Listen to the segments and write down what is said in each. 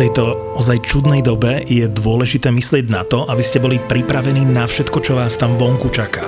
tejto ozaj čudnej dobe je dôležité myslieť na to, aby ste boli pripravení na všetko, čo vás tam vonku čaká.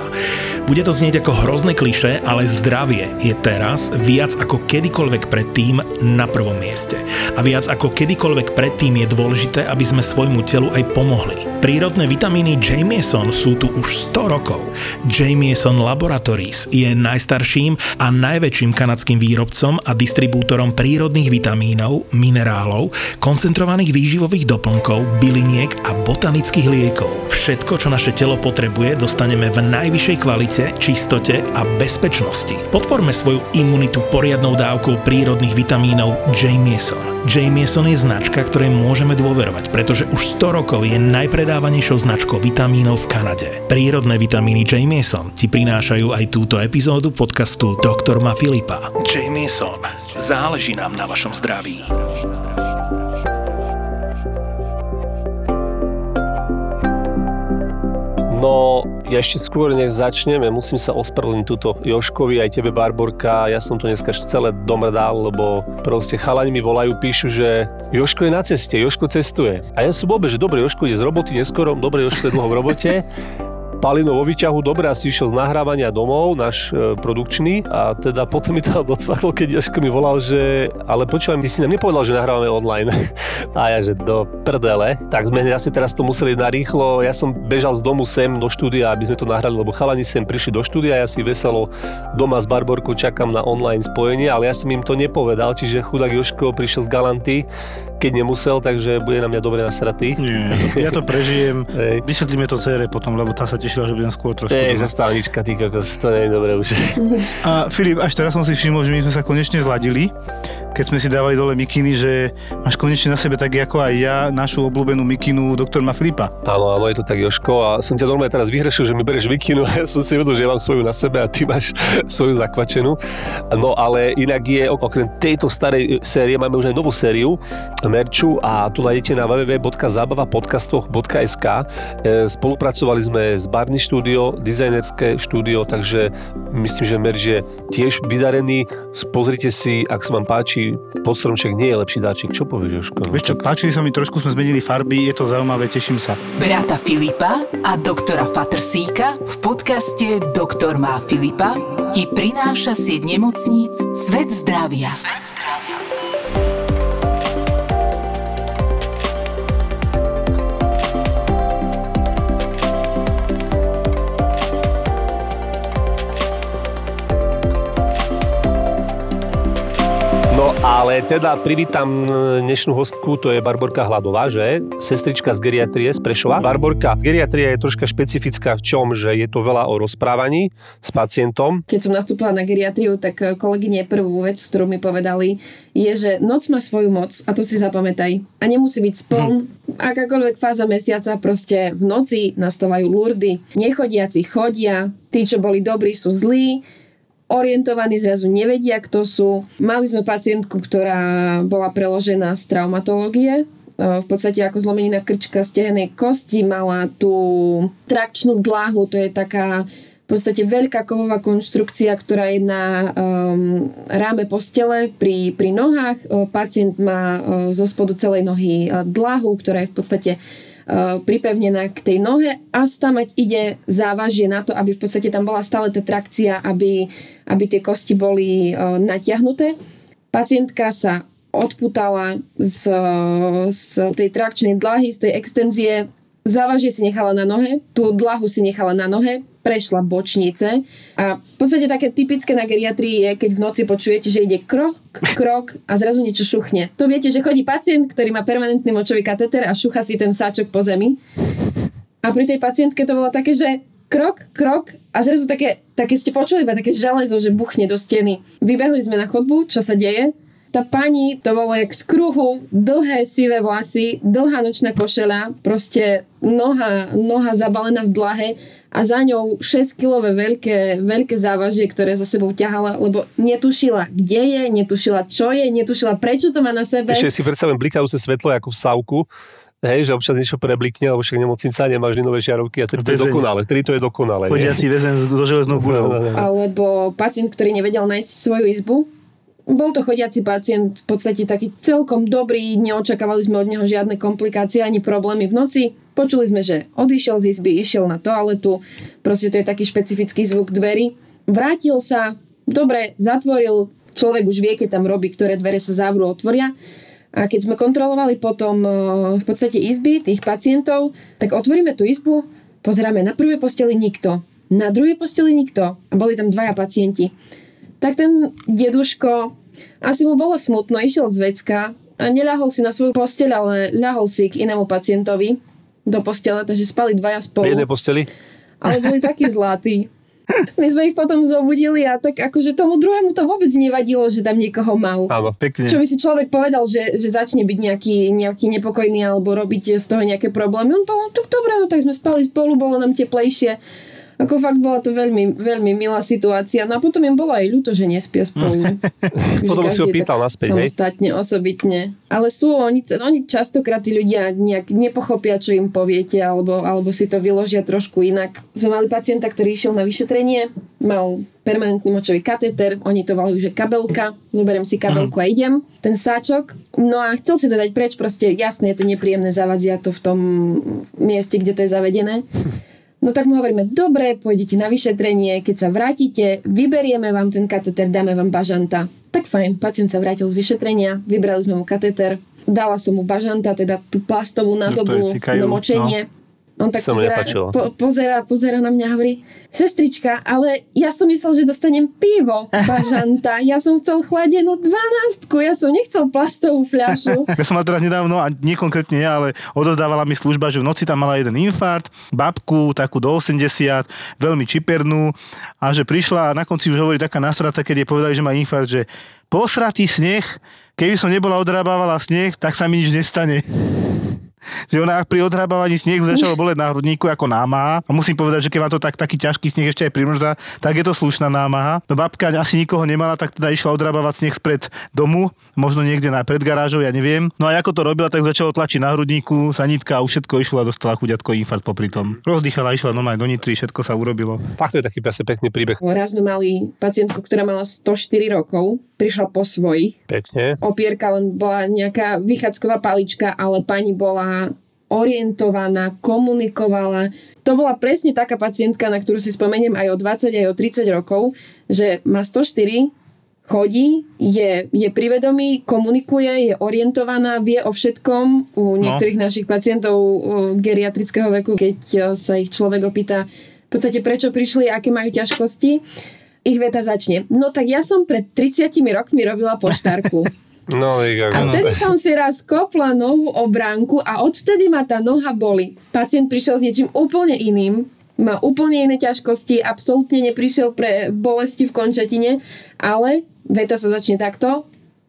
Bude to znieť ako hrozné kliše, ale zdravie je teraz viac ako kedykoľvek predtým na prvom mieste. A viac ako kedykoľvek predtým je dôležité, aby sme svojmu telu aj pomohli. Prírodné vitamíny Jamieson sú tu už 100 rokov. Jamieson Laboratories je najstarším a najväčším kanadským výrobcom a distribútorom prírodných vitamínov, minerálov, koncentrovaných výživových doplnkov, byliniek a botanických liekov. Všetko, čo naše telo potrebuje, dostaneme v najvyššej kvalite kvalite, čistote a bezpečnosti. Podporme svoju imunitu poriadnou dávkou prírodných vitamínov Jamieson. Jamieson je značka, ktorej môžeme dôverovať, pretože už 100 rokov je najpredávanejšou značkou vitamínov v Kanade. Prírodné vitamíny Jamieson ti prinášajú aj túto epizódu podcastu Dr. Ma Filipa. Jamieson. Záleží nám na vašom zdraví. No, ešte skôr, než začneme, musím sa ospravedlniť túto Joškovi, aj tebe, Barborka. Ja som to dneska celé domrdal, lebo proste chalani mi volajú, píšu, že Joško je na ceste, Joško cestuje. A ja som vôbec, že dobre, Joško ide z roboty neskoro, dobre, Joško je dlho v robote. Palino vo výťahu, dobre, asi išiel z nahrávania domov, náš e, produkčný, a teda potom mi to docvaklo, keď Joško mi volal, že ale počúvaj, ty si nám nepovedal, že nahrávame online. a ja, že do prdele. Tak sme asi teraz to museli narýchlo. Ja som bežal z domu sem do štúdia, aby sme to nahrali, lebo chalani sem prišli do štúdia, ja si veselo doma s Barborkou čakám na online spojenie, ale ja som im to nepovedal, čiže chudák Joško prišiel z Galanty, keď nemusel, takže bude na mňa dobre nasratý. Nie, ja to prežijem. Vysvetlíme to cére potom, lebo tá sa tešila, že budem skôr trošku. Ej, zastávnička, ty kokos, to nie je dobré už. A Filip, až teraz som si všimol, že my sme sa konečne zladili keď sme si dávali dole mikiny, že máš konečne na sebe tak ako aj ja našu obľúbenú mikinu doktor Filipa. Áno, áno, je to tak Joško a som ťa normálne teraz vyhrešil, že mi bereš mikinu a ja som si vedel, že ja mám svoju na sebe a ty máš svoju zakvačenú. No ale inak je, okrem tejto starej série, máme už aj novú sériu merču a tu nájdete na www.zabavapodcastoch.sk e, Spolupracovali sme s Barney Studio, dizajnerské štúdio, takže myslím, že merč je tiež vydarený. Pozrite si, ak sa vám páči, podstromček nie je lepší dáčik. Čo povieš, Jožko? Vieš čo, páčili sa mi, trošku sme zmenili farby, je to zaujímavé, teším sa. Brata Filipa a doktora Fatrsíka v podcaste Doktor má Filipa ti prináša sieť nemocníc Svet zdravia. Svet zdravia. Ale teda privítam e, dnešnú hostku, to je Barborka Hladová, že? Sestrička z geriatrie z Prešova. Barborka, geriatria je troška špecifická v čom, že je to veľa o rozprávaní s pacientom. Keď som nastúpila na geriatriu, tak e, kolegyne prvú vec, ktorú mi povedali, je, že noc má svoju moc a to si zapamätaj. A nemusí byť spln, hm. akákoľvek fáza mesiaca, proste v noci nastávajú lurdy. Nechodiaci chodia, tí, čo boli dobrí, sú zlí orientovaní, zrazu nevedia, kto sú. Mali sme pacientku, ktorá bola preložená z traumatológie, e, v podstate ako zlomenina krčka stehenej kosti, mala tú trakčnú dláhu, to je taká v podstate veľká kovová konštrukcia, ktorá je na um, ráme postele pri, pri nohách. Uh, pacient má uh, zo spodu celej nohy uh, dlahu, ktorá je v podstate Eh, pripevnená k tej nohe a stamať ide závažie na to, aby v podstate tam bola stále tá trakcia, aby, aby tie kosti boli uh, natiahnuté. Pacientka sa odputala z, z tej trakčnej dlahy, z tej extenzie, závažie si nechala na nohe, tú dlahu si nechala na nohe, prešla bočnice a v podstate také typické na geriatrii je, keď v noci počujete, že ide krok, krok a zrazu niečo šuchne. To viete, že chodí pacient, ktorý má permanentný močový kateter a šucha si ten sáčok po zemi. A pri tej pacientke to bolo také, že krok, krok a zrazu také, také ste počuli iba také železo, že buchne do steny. Vybehli sme na chodbu, čo sa deje. Tá pani, to bolo jak z kruhu, dlhé sivé vlasy, dlhá nočná košela, proste noha, noha zabalená v dlahe a za ňou 6-kilové veľké, veľké závažie, ktoré za sebou ťahala, lebo netušila, kde je, netušila, čo je, netušila, prečo to má na sebe. Ešte si predstavujem blikajúce svetlo ako v savku, Hej, že občas niečo preblikne, lebo však nemocnica nemá vždy nové žiarovky a tedy to je dokonale. Vtedy to je dokonale. Chodiaci väzen so železnou budou. Alebo pacient, ktorý nevedel nájsť svoju izbu, bol to chodiaci pacient, v podstate taký celkom dobrý, neočakávali sme od neho žiadne komplikácie ani problémy v noci. Počuli sme, že odišiel z izby, išiel na toaletu, proste to je taký špecifický zvuk dverí. Vrátil sa, dobre, zatvoril, človek už vie, keď tam robí, ktoré dvere sa zavrú, otvoria. A keď sme kontrolovali potom v podstate izby tých pacientov, tak otvoríme tú izbu, pozeráme na prvej posteli nikto, na druhej posteli nikto a boli tam dvaja pacienti tak ten deduško, asi mu bolo smutno, išiel z vecka a neľahol si na svoju posteľ, ale ľahol si k inému pacientovi do postele, takže spali dvaja spolu. V jednej posteli? Ale boli takí zlatí. My sme ich potom zobudili a tak akože tomu druhému to vôbec nevadilo, že tam niekoho mal. Áno, pekne. Čo by si človek povedal, že, že začne byť nejaký, nejaký nepokojný alebo robiť z toho nejaké problémy. On povedal, tak dobre, no tak sme spali spolu, bolo nám teplejšie. Ako fakt bola to veľmi, veľmi milá situácia. No a potom im bolo aj ľúto, že nespia spolu. potom si ho pýtal naspäť, Samostatne, hej? osobitne. Ale sú, oni, oni častokrát tí ľudia nejak nepochopia, čo im poviete, alebo, alebo si to vyložia trošku inak. Sme mali pacienta, ktorý išiel na vyšetrenie, mal permanentný močový katéter, oni to volajú, že kabelka, zoberiem si kabelku a idem, ten sáčok. No a chcel si to dať preč, proste jasne je to nepríjemné, zavadzia to v tom mieste, kde to je zavedené. No tak mu hovoríme, dobre, pôjdete na vyšetrenie, keď sa vrátite, vyberieme vám ten kateter, dáme vám bažanta. Tak fajn, pacient sa vrátil z vyšetrenia, vybrali sme mu kateter, dala som mu bažanta, teda tú plastovú nádobu na močenie. No on tak pozera, po, pozera, pozera na mňa a hovorí, sestrička, ale ja som myslel, že dostanem pivo, bažanta. Ja som chcel chladenú dvanástku, ja som nechcel plastovú fľašu. Ja som mal teraz nedávno, a nie konkrétne ja, ale odozdávala mi služba, že v noci tam mala jeden infarkt, babku, takú do 80, veľmi čipernú a že prišla a na konci už hovorí taká nasrata, keď jej povedali, že má infarkt, že posratý sneh, keby som nebola odrábávala sneh, tak sa mi nič nestane že ona pri odhrábavaní snehu začala boleť na hrudníku ako námaha. A musím povedať, že keď má to tak, taký ťažký sneh ešte aj primrzá, tak je to slušná námaha. No babka asi nikoho nemala, tak teda išla odhrábavať sneh spred domu, možno niekde na predgarážou, ja neviem. No a ako to robila, tak začalo tlačiť na hrudníku, sanitka a už všetko išlo a dostala chuďatko infarkt popri tom. Rozdýchala, išla aj do Nitry, všetko sa urobilo. Fakt to je taký pekný príbeh. Raz sme mali pacientku, ktorá mala 104 rokov, prišla po svojich. Pekne. Opierka len bola nejaká vychádzková palička, ale pani bola orientovaná, komunikovala. To bola presne taká pacientka, na ktorú si spomeniem aj o 20, aj o 30 rokov, že má 104, chodí, je, je privedomý, komunikuje, je orientovaná, vie o všetkom. U no. niektorých no. našich pacientov geriatrického veku, keď e, sa ich človek opýta v podstate prečo prišli, aké majú ťažkosti, ich veta začne. No tak ja som pred 30 rokmi robila poštárku. No, a vtedy som si raz kopla nohu o bránku a odvtedy ma tá noha boli. Pacient prišiel s niečím úplne iným, má úplne iné ťažkosti, absolútne neprišiel pre bolesti v končatine, ale veta sa začne takto,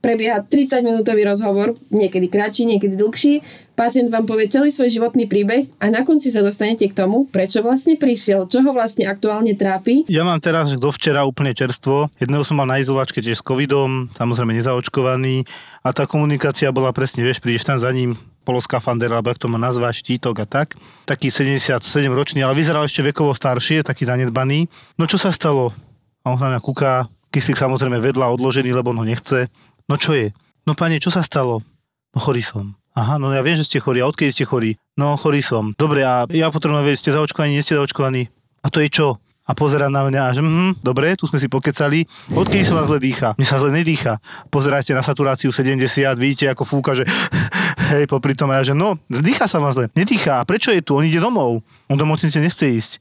prebieha 30 minútový rozhovor, niekedy kratší, niekedy dlhší. Pacient vám povie celý svoj životný príbeh a na konci sa dostanete k tomu, prečo vlastne prišiel, čo ho vlastne aktuálne trápi. Ja mám teraz do včera úplne čerstvo. Jedného som mal na izolačke tiež s covidom, samozrejme nezaočkovaný a tá komunikácia bola presne, vieš, prídeš tam za ním, poloskafander, alebo ak to má nazvať, štítok a tak. Taký 77 ročný, ale vyzeral ešte vekovo staršie, taký zanedbaný. No čo sa stalo? A on na mňa kúka, kyslík samozrejme vedľa odložený, lebo on ho nechce. No čo je? No pane, čo sa stalo? No chorý som. Aha, no ja viem, že ste chorí. A odkedy ste chorí? No chorý som. Dobre, a ja potrebujem vedieť, ste zaočkovaní, nie ste zaočkovaní? A to je čo? A pozerá na mňa že hm, dobre, tu sme si pokecali. Odkedy sa vás zle dýcha? Mne sa zle nedýcha. Pozeráte na saturáciu 70, vidíte ako fúka, že hej, popri tom a ja, že no, dýcha sa vás zle. Nedýcha. A prečo je tu? On ide domov. On do mocnice nechce ísť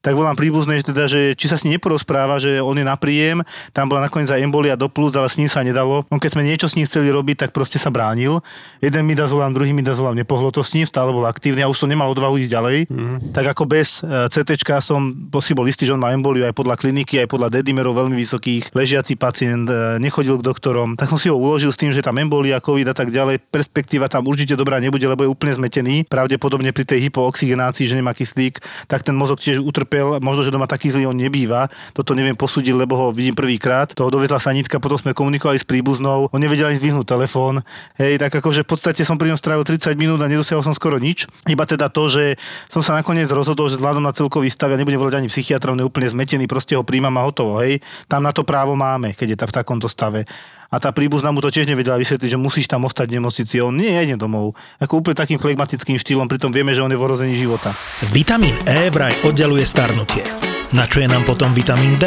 tak volám príbuzné, že, teda, že či sa s ním neporozpráva, že on je na príjem, tam bola nakoniec aj embolia do plus, ale s ním sa nedalo. On keď sme niečo s ním chceli robiť, tak proste sa bránil. Jeden mi dazolám, druhý mi dazolám, nepohlo to s ním, stále bol aktívny a už som nemal odvahu ísť ďalej. Mm. Tak ako bez e, CT som si bol istý, že on má emboliu aj podľa kliniky, aj podľa dedimerov veľmi vysokých, ležiaci pacient, e, nechodil k doktorom. Tak som si ho uložil s tým, že tam embolia, COVID a tak ďalej. Perspektíva tam určite dobrá nebude, lebo je úplne zmetený. Pravdepodobne pri tej hypooxigenácii, že nemá kyslík, tak ten mozog tiež utrpí utrpel, možno, že doma taký zlý on nebýva, toto neviem posúdiť, lebo ho vidím prvýkrát. Toho dovezla sanitka, potom sme komunikovali s príbuznou, on nevedel ani zdvihnúť telefón. Hej, tak akože v podstate som pri ňom strávil 30 minút a nedosiahol som skoro nič. Iba teda to, že som sa nakoniec rozhodol, že vzhľadom na celkový stav, ja nebudem volať ani psychiatra, úplne zmetený, proste ho príjmam a hotovo. Hej. Tam na to právo máme, keď je ta v takomto stave a tá príbuzná mu to tiež nevedela vysvetliť, že musíš tam ostať v nemocnici. On nie, ja idem domov. Ako úplne takým flegmatickým štýlom, pritom vieme, že on je v ohrození života. Vitamín E vraj oddeluje starnutie. Na čo je nám potom vitamín D?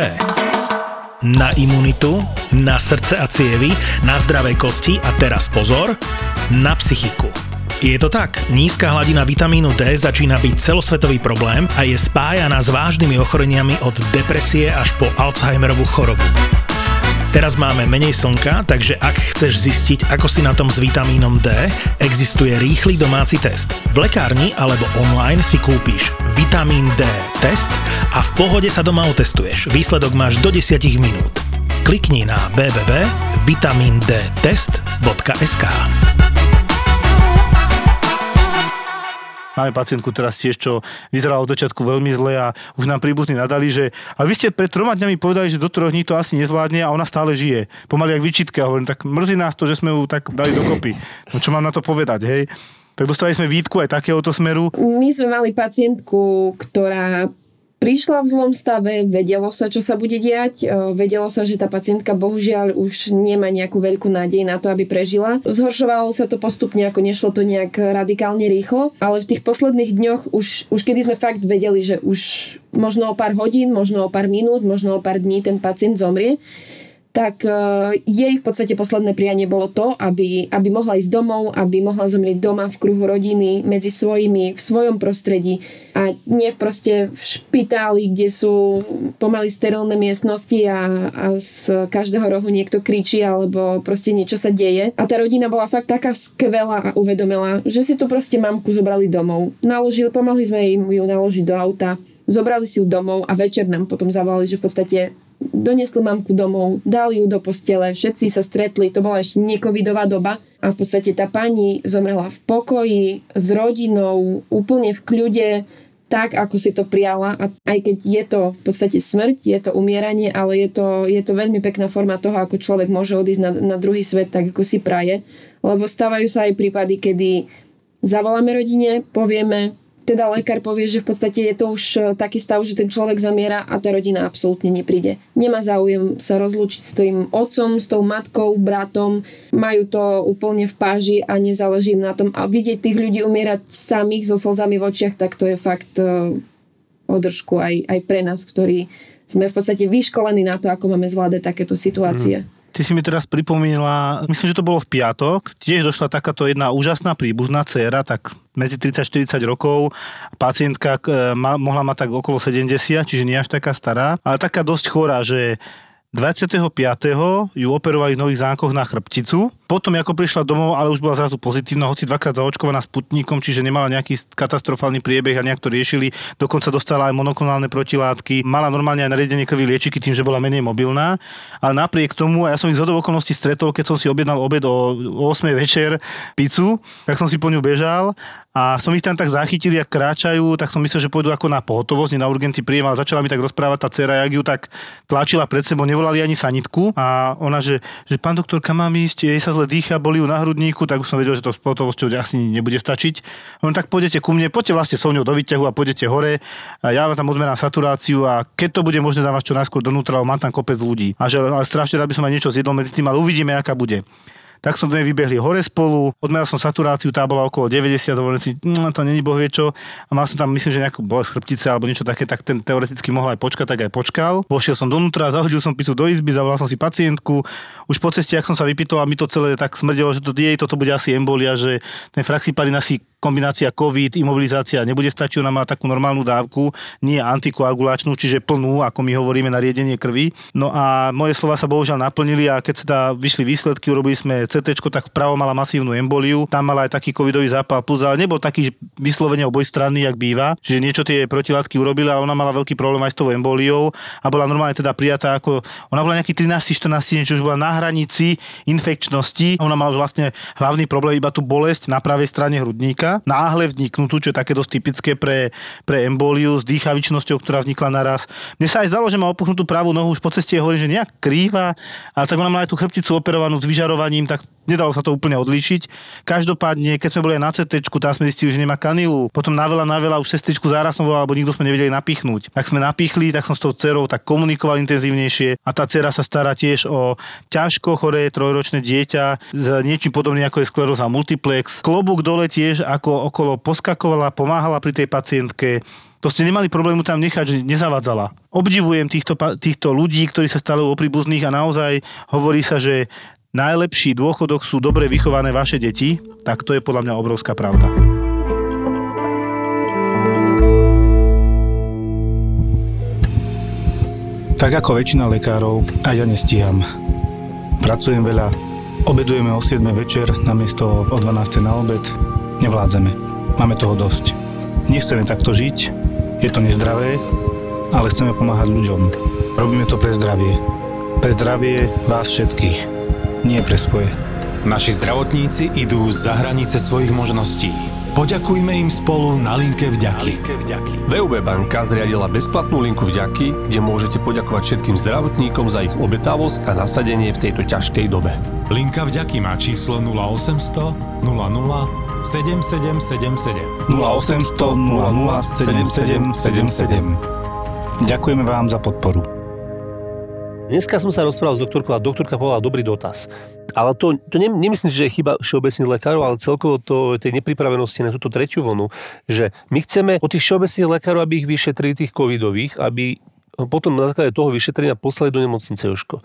Na imunitu, na srdce a cievy, na zdravé kosti a teraz pozor, na psychiku. Je to tak, nízka hladina vitamínu D začína byť celosvetový problém a je spájaná s vážnymi ochoreniami od depresie až po Alzheimerovú chorobu. Teraz máme menej slnka, takže ak chceš zistiť, ako si na tom s vitamínom D, existuje rýchly domáci test. V lekárni alebo online si kúpiš vitamín D test a v pohode sa doma otestuješ. Výsledok máš do 10 minút. Klikni na www.vitamindtest.sk Máme pacientku teraz tiež, čo vyzerala od začiatku veľmi zle a už nám príbuzní nadali, že a vy ste pred troma dňami povedali, že do troch dní to asi nezvládne a ona stále žije. Pomaly jak vyčitke. A hovorím, tak mrzí nás to, že sme ju tak dali dokopy. No čo mám na to povedať, hej? Tak dostali sme výtku aj takéhoto smeru. My sme mali pacientku, ktorá prišla v zlom stave, vedelo sa, čo sa bude diať, e, vedelo sa, že tá pacientka bohužiaľ už nemá nejakú veľkú nádej na to, aby prežila. Zhoršovalo sa to postupne, ako nešlo to nejak radikálne rýchlo, ale v tých posledných dňoch už, už kedy sme fakt vedeli, že už možno o pár hodín, možno o pár minút, možno o pár dní ten pacient zomrie, tak uh, jej v podstate posledné prianie bolo to, aby, aby mohla ísť domov, aby mohla zomrieť doma v kruhu rodiny, medzi svojimi, v svojom prostredí a nie v proste v špitáli, kde sú pomaly sterilné miestnosti a, a z každého rohu niekto kričí alebo proste niečo sa deje. A tá rodina bola fakt taká skvelá a uvedomila, že si tu proste mamku zobrali domov. Naložili, pomohli sme im ju naložiť do auta, zobrali si ju domov a večer nám potom zavolali, že v podstate donesli mamku domov, dali ju do postele, všetci sa stretli, to bola ešte necovidová doba. A v podstate tá pani zomrela v pokoji s rodinou, úplne v kľude, tak, ako si to prijala a aj keď je to v podstate smrť, je to umieranie, ale je to, je to veľmi pekná forma toho, ako človek môže odísť na, na druhý svet tak, ako si praje, lebo stávajú sa aj prípady, kedy zavoláme rodine, povieme, teda lekár povie, že v podstate je to už e, taký stav, že ten človek zamiera a tá rodina absolútne nepríde. Nemá záujem sa rozlúčiť s tým otcom, s tou matkou, bratom, majú to úplne v páži a nezáleží im na tom. A vidieť tých ľudí umierať samých so slzami v očiach, tak to je fakt uh, održku aj, aj pre nás, ktorí sme v podstate vyškolení na to, ako máme zvládať takéto situácie. Mm. Ty si mi teraz pripomínala, myslím, že to bolo v piatok, tiež došla takáto jedna úžasná príbuzná dcéra, tak medzi 30-40 rokov, pacientka e, ma, mohla mať tak okolo 70, čiže nie až taká stará, ale taká dosť chorá, že 25. ju operovali v Nových zánkoch na chrbticu. Potom, ako prišla domov, ale už bola zrazu pozitívna, hoci dvakrát zaočkovaná sputníkom, čiže nemala nejaký katastrofálny priebeh a nejak to riešili. Dokonca dostala aj monoklonálne protilátky. Mala normálne aj nariadenie krvi liečiky tým, že bola menej mobilná. Ale napriek tomu, a ja som ich z okolností stretol, keď som si objednal obed o 8 večer pizzu, tak som si po ňu bežal a som ich tam tak zachytil, jak kráčajú, tak som myslel, že pôjdu ako na pohotovosť, nie na urgentný príjem, ale začala mi tak rozprávať tá dcera, jak ju tak tlačila pred sebou, nevolali ani sanitku a ona, že, že pán doktor, kam mám ísť, jej sa zle dýcha, boli ju na hrudníku, tak už som vedel, že to s pohotovosťou asi nebude stačiť. On tak pôjdete ku mne, poďte vlastne so mňou do výťahu a pôjdete hore a ja vám tam odmerám saturáciu a keď to bude možné dávať čo najskôr donútra, mám tam kopec ľudí. A že ale strašne rád by som aj niečo zjedol medzi tým, ale uvidíme, aká bude tak som sme vybehli hore spolu, odmeral som saturáciu, tá bola okolo 90, hovorím si, no, to není boh vie čo. A mal som tam, myslím, že nejakú bolesť chrbtice alebo niečo také, tak ten teoreticky mohol aj počkať, tak aj počkal. Vošiel som donútra, zahodil som picu do izby, zavolal som si pacientku. Už po ceste, ak som sa vypýtal a mi to celé tak smrdelo, že to jej toto bude asi embolia, že ten fraxiparin asi kombinácia COVID, imobilizácia nebude stačiť, ona má takú normálnu dávku, nie antikoagulačnú, čiže plnú, ako my hovoríme, na riedenie krvi. No a moje slova sa bohužiaľ naplnili a keď sa teda vyšli výsledky, urobili sme CT, tak vpravo mala masívnu emboliu, tam mala aj taký covidový zápal plus, ale nebol taký vyslovene obojstranný, jak býva, že niečo tie protilátky urobili, ale ona mala veľký problém aj s tou emboliou a bola normálne teda prijatá ako, ona bola nejaký 13-14 čo už bola na hranici infekčnosti, ona mala vlastne hlavný problém iba tú bolesť na pravej strane hrudníka náhle vniknutú, čo je také dosť typické pre, pre emboliu s dýchavičnosťou, ktorá vznikla naraz. Mne sa aj zdalo, že má opuchnutú pravú nohu, už po ceste hovorí, že nejak krýva, ale tak ona mala aj tú chrbticu operovanú s vyžarovaním, tak nedalo sa to úplne odlíšiť. Každopádne, keď sme boli aj na CT, tam sme zistili, že nemá kanilu. Potom na veľa, na veľa už sestričku záraz som volal, lebo nikto sme nevedeli napichnúť. Tak sme napichli, tak som s tou dcerou tak komunikoval intenzívnejšie a tá dcera sa stará tiež o ťažko choré trojročné dieťa s niečím podobným ako je skleróza multiplex. Klobúk dole tiež ako okolo poskakovala, pomáhala pri tej pacientke to ste nemali problému tam nechať, že nezavadzala. Obdivujem týchto, týchto ľudí, ktorí sa stali o príbuzných a naozaj hovorí sa, že najlepší dôchodok sú dobre vychované vaše deti, tak to je podľa mňa obrovská pravda. Tak ako väčšina lekárov, aj ja nestíham. Pracujem veľa, obedujeme o 7 večer namiesto o 12 na obed. Nevládzeme. Máme toho dosť. Nechceme takto žiť je to nezdravé, ale chceme pomáhať ľuďom. Robíme to pre zdravie. Pre zdravie vás všetkých. Nie pre svoje. Naši zdravotníci idú za hranice svojich možností. Poďakujme im spolu na linke vďaky. VUB banka zriadila bezplatnú linku vďaky, kde môžete poďakovať všetkým zdravotníkom za ich obetavosť a nasadenie v tejto ťažkej dobe. Linka vďaky má číslo 0800 00 7777 0800 00 7777 Ďakujeme vám za podporu. Dneska som sa rozprával s doktorkou a doktorka povedala dobrý dotaz. Ale to, to ne, nemyslím, že je chyba všeobecných lekárov, ale celkovo to tej nepripravenosti na túto tretiu vlnu, že my chceme od tých všeobecných lekárov, aby ich vyšetrili tých covidových, aby potom na základe toho vyšetrenia poslali do nemocnice Joško.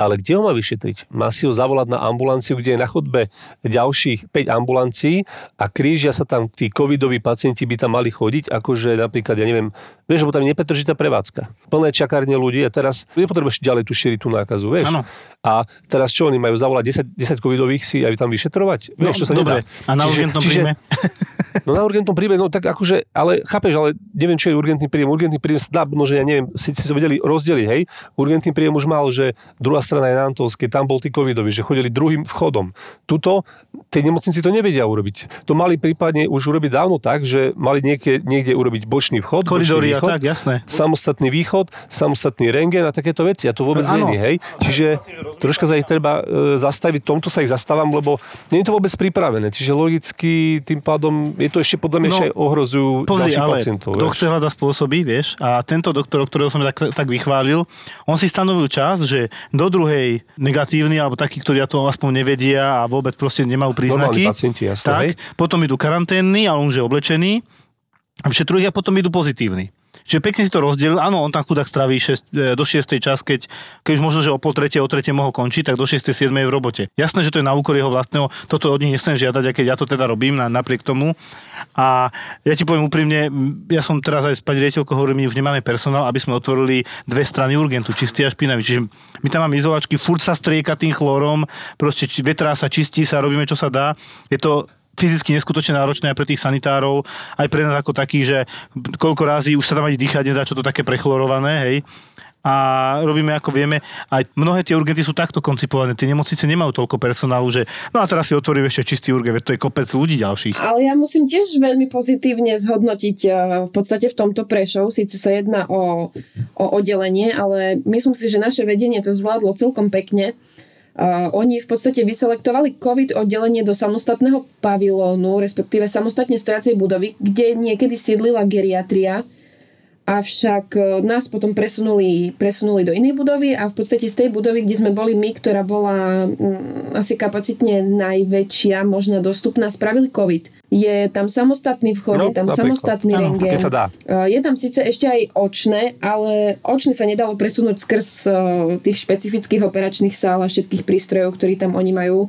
Ale kde ho má vyšetriť? Má si ho zavolať na ambulanciu, kde je na chodbe ďalších 5 ambulancií a krížia sa tam tí covidoví pacienti by tam mali chodiť, akože napríklad, ja neviem, vieš, lebo tam je nepretržitá prevádzka. Plné čakárne ľudí a teraz nepotrebuješ ďalej tu šíriť tú nákazu, vieš? Ano. A teraz čo, oni majú zavolať 10, 10 covidových si aj tam vyšetrovať? No, vieš, čo sa dobre. Nedá. A na urgentnom príjme? No na urgentnom príjme, no tak akože, ale chápeš, ale neviem, čo je urgentný príjem. Urgentný príjem sa dá, možno, ja neviem, si, si to vedeli rozdeliť, hej. Urgentný príjem už mal, že druhá strana je na Antolskej, tam bol tí covidovi, že chodili druhým vchodom. Tuto tie nemocnici to nevedia urobiť. To mali prípadne už urobiť dávno tak, že mali niekde, niekde urobiť bočný vchod, Koridory bočný východ, tak, jasné. samostatný východ, samostatný rengen a takéto veci. A to vôbec nie je, hej. Čiže troška sa ich treba e, zastaviť, tomto sa ich zastávam, lebo nie je to vôbec pripravené. Čiže logicky tým pádom je to ešte podľa mňa no, ešte aj ohrozujú pozri, ale pacientov. Kto chce hľadať spôsoby, vieš, a tento doktor, ktorého som tak, tak vychválil, on si stanovil čas, že do druhej negatívny, alebo takí, ktorí to aspoň nevedia a vôbec proste nemajú príznaky. pacienti, jasné, tak, hej? potom idú karanténny, ale on už je oblečený a vyšetrujú a potom idú pozitívni. Čiže pekne si to rozdelil. Áno, on tam chudák straví 6, e, do 6. čas, keď, keď už možno, že o pol tretie, o tretie mohol končiť, tak do 6. 7. je v robote. Jasné, že to je na úkor jeho vlastného, toto od nich nechcem žiadať, aj keď ja to teda robím na, napriek tomu. A ja ti poviem úprimne, ja som teraz aj s pani riaditeľkou hovorím, my už nemáme personál, aby sme otvorili dve strany urgentu, čistý a špinavý. Čiže my tam máme izolačky, furt sa strieka tým chlórom, proste vetrá sa, čistí sa, robíme čo sa dá. Je to fyzicky neskutočne náročné aj pre tých sanitárov, aj pre nás ako takých, že koľko razy už sa tam ani dýchať nedá, čo to také prechlorované, hej a robíme ako vieme. Aj mnohé tie urgenty sú takto koncipované. Tie nemocnice nemajú toľko personálu, že no a teraz si otvorím ešte čistý urgent, to je kopec ľudí ďalších. Ale ja musím tiež veľmi pozitívne zhodnotiť eh, v podstate v tomto prešov. Síce sa jedná o, o oddelenie, ale myslím si, že naše vedenie to zvládlo celkom pekne Uh, oni v podstate vyselektovali COVID oddelenie do samostatného pavilónu, respektíve samostatne stojacej budovy, kde niekedy sídlila geriatria avšak e, nás potom presunuli, presunuli do inej budovy a v podstate z tej budovy, kde sme boli my, ktorá bola mm, asi kapacitne najväčšia, možno dostupná, spravili COVID. Je tam samostatný vchod, no, je tam napríklad. samostatný ano, rengen. Je tam síce ešte aj očné, ale očné sa nedalo presunúť skrz e, tých špecifických operačných sál a všetkých prístrojov, ktorí tam oni majú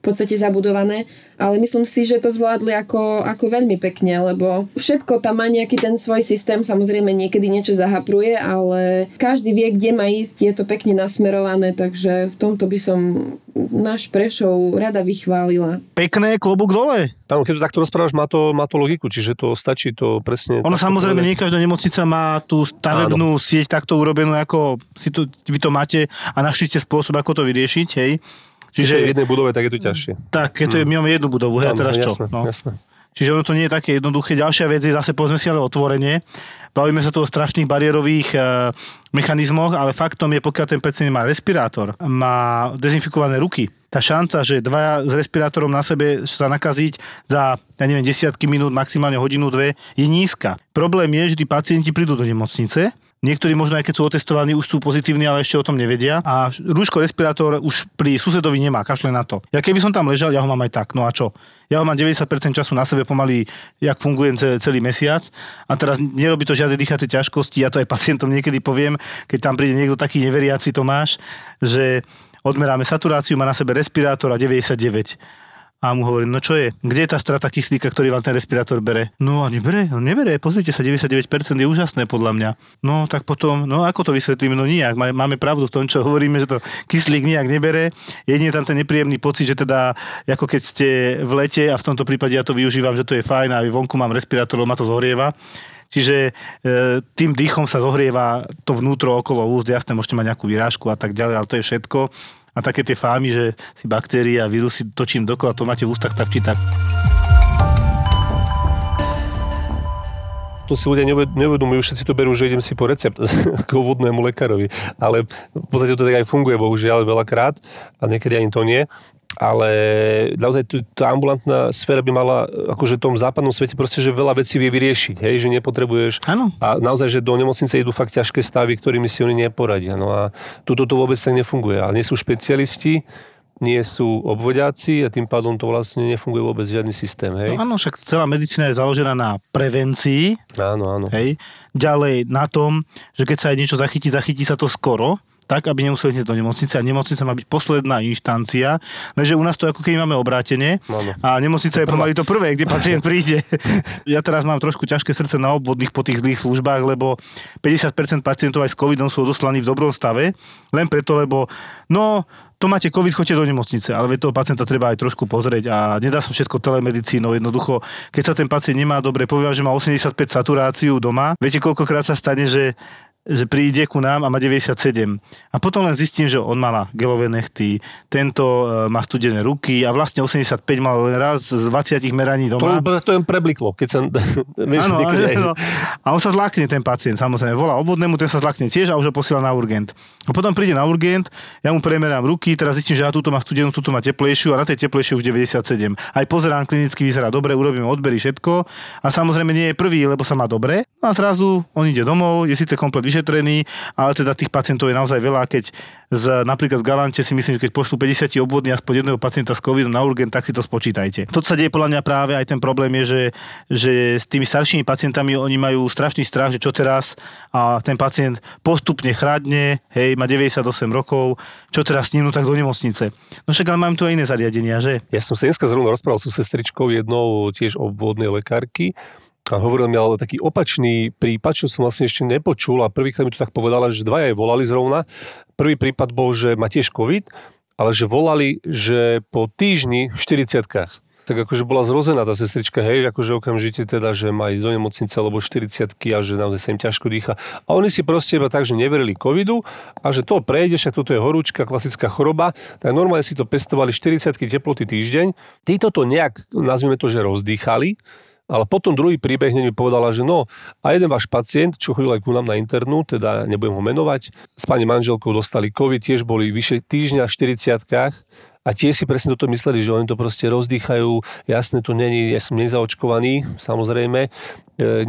v podstate zabudované, ale myslím si, že to zvládli ako, ako veľmi pekne, lebo všetko tam má nejaký ten svoj systém, samozrejme niekedy niečo zahapruje, ale každý vie, kde má ísť, je to pekne nasmerované, takže v tomto by som náš Prešov rada vychválila. Pekné, klobúk dole. Tam, keď to takto rozprávaš, má to, má to logiku, čiže to stačí to presne... Ono samozrejme, nie každá nemocnica má tú stavebnú Áno. sieť takto urobenú, ako si to, vy to máte a našli ste spôsob, ako to vyriešiť, hej. Čiže je v jednej budove, tak je to ťažšie. Tak, keď to je, my máme jednu budovu, hej, a teraz čo? Jasné, no. jasné. Čiže ono to nie je také jednoduché. Ďalšia vec je, zase povedzme si ale otvorenie. Bavíme sa tu o strašných bariérových e, mechanizmoch, ale faktom je, pokiaľ ten pacient má respirátor, má dezinfikované ruky, tá šanca, že dvaja s respirátorom na sebe sa nakaziť za, ja neviem, desiatky minút, maximálne hodinu, dve, je nízka. Problém je, že tí pacienti prídu do nemocnice, Niektorí možno aj keď sú otestovaní, už sú pozitívni, ale ešte o tom nevedia. A rúško, respirátor už pri susedovi nemá, kašle na to. Ja keby som tam ležal, ja ho mám aj tak. No a čo? Ja ho mám 90% času na sebe pomaly, jak fungujem celý mesiac. A teraz nerobí to žiadne dýchacie ťažkosti. Ja to aj pacientom niekedy poviem, keď tam príde niekto taký neveriaci Tomáš, že odmeráme saturáciu, má na sebe respirátor a 99 a mu hovorím, no čo je, kde je tá strata kyslíka, ktorý vám ten respirátor bere? No a nebere, on nebere, pozrite sa, 99% je úžasné podľa mňa. No tak potom, no ako to vysvetlíme? No nijak, máme pravdu v tom, čo hovoríme, že to kyslík nijak nebere. Jedine tam ten nepríjemný pocit, že teda ako keď ste v lete a v tomto prípade ja to využívam, že to je fajn a vonku mám respirátor, ma to zhorieva. Čiže e, tým dýchom sa zohrieva to vnútro okolo úst, jasné, môžete mať nejakú vyrážku a tak ďalej, ale to je všetko a také tie fámy, že si baktérie a vírusy točím dokola, to máte v ústach tak či tak. to si ľudia neuvedomujú, všetci to berú, že idem si po recept k vodnému lekárovi. Ale v podstate to tak aj funguje, bohužiaľ, veľakrát a niekedy ani to nie ale naozaj tá ambulantná sféra by mala, akože v tom západnom svete proste, že veľa vecí vie vyriešiť, hej, že nepotrebuješ. Áno. A naozaj, že do nemocnice idú fakt ťažké stavy, ktorými si oni neporadia. No a tuto to vôbec tak nefunguje. A nie sú špecialisti, nie sú obvodiaci a tým pádom to vlastne nefunguje vôbec žiadny systém. Hej? No áno, však celá medicína je založená na prevencii. Áno, áno. Hej? Ďalej na tom, že keď sa aj niečo zachytí, zachytí sa to skoro tak, aby nemuseli ísť do nemocnice a nemocnica má byť posledná inštancia, lenže u nás to ako keď máme obrátenie a nemocnica je pomaly to prvé, kde pacient príde. ja teraz mám trošku ťažké srdce na obvodných po tých zlých službách, lebo 50% pacientov aj s covidom sú odoslaní v dobrom stave, len preto, lebo no, to máte COVID, choďte do nemocnice, ale toho pacienta treba aj trošku pozrieť a nedá sa všetko telemedicínou. Jednoducho, keď sa ten pacient nemá dobre, poviem, že má 85 saturáciu doma, viete, koľkokrát sa stane, že že príde ku nám a má 97. A potom len zistím, že on má gelové nechty, tento e, má studené ruky a vlastne 85 mal len raz z 20 meraní doma. To, to jen prebliklo, keď sa... Áno, no. A on sa zlákne, ten pacient, samozrejme. Volá obvodnému, ten sa zlákne tiež a už ho posiela na urgent. A potom príde na urgent, ja mu premerám ruky, teraz zistím, že ja túto má studenú, túto má teplejšiu a na tej teplejšej už 97. Aj pozerám klinicky, vyzerá dobre, urobíme odbery, všetko. A samozrejme nie je prvý, lebo sa má dobre. No a zrazu on ide domov, je síce komplet vyšetrený, ale teda tých pacientov je naozaj veľa, keď z, napríklad v Galante si myslím, že keď pošlu 50 obvodní aspoň jedného pacienta s covidom na urgent, tak si to spočítajte. To sa deje podľa mňa práve aj ten problém je, že, že s tými staršími pacientami oni majú strašný strach, že čo teraz a ten pacient postupne chradne, hej, má 98 rokov, čo teraz s ním, no tak do nemocnice. No však ale mám tu aj iné zariadenia, že? Ja som sa dneska zrovna rozprával so sestričkou jednou tiež obvodnej lekárky, a hovoril mi ale taký opačný prípad, čo som vlastne ešte nepočul a prvýkrát mi to tak povedala, že dvaja jej volali zrovna. Prvý prípad bol, že má tiež COVID, ale že volali, že po týždni v 40 tak akože bola zrozená tá sestrička, hej, akože okamžite teda, že má ísť do nemocnice, alebo 40 a že naozaj sa im ťažko dýcha. A oni si proste iba tak, že neverili covidu a že to prejde, však toto je horúčka, klasická choroba, tak normálne si to pestovali 40 teploty týždeň. Títo to nejak, nazvime to, že rozdýchali, ale potom druhý príbeh mi povedala, že no, a jeden váš pacient, čo chodil aj ku nám na internú, teda nebudem ho menovať, s pani manželkou dostali COVID, tiež boli vyše týždňa v 40 a tie si presne toto mysleli, že oni to proste rozdýchajú, jasne to není, ja som nezaočkovaný, samozrejme, e,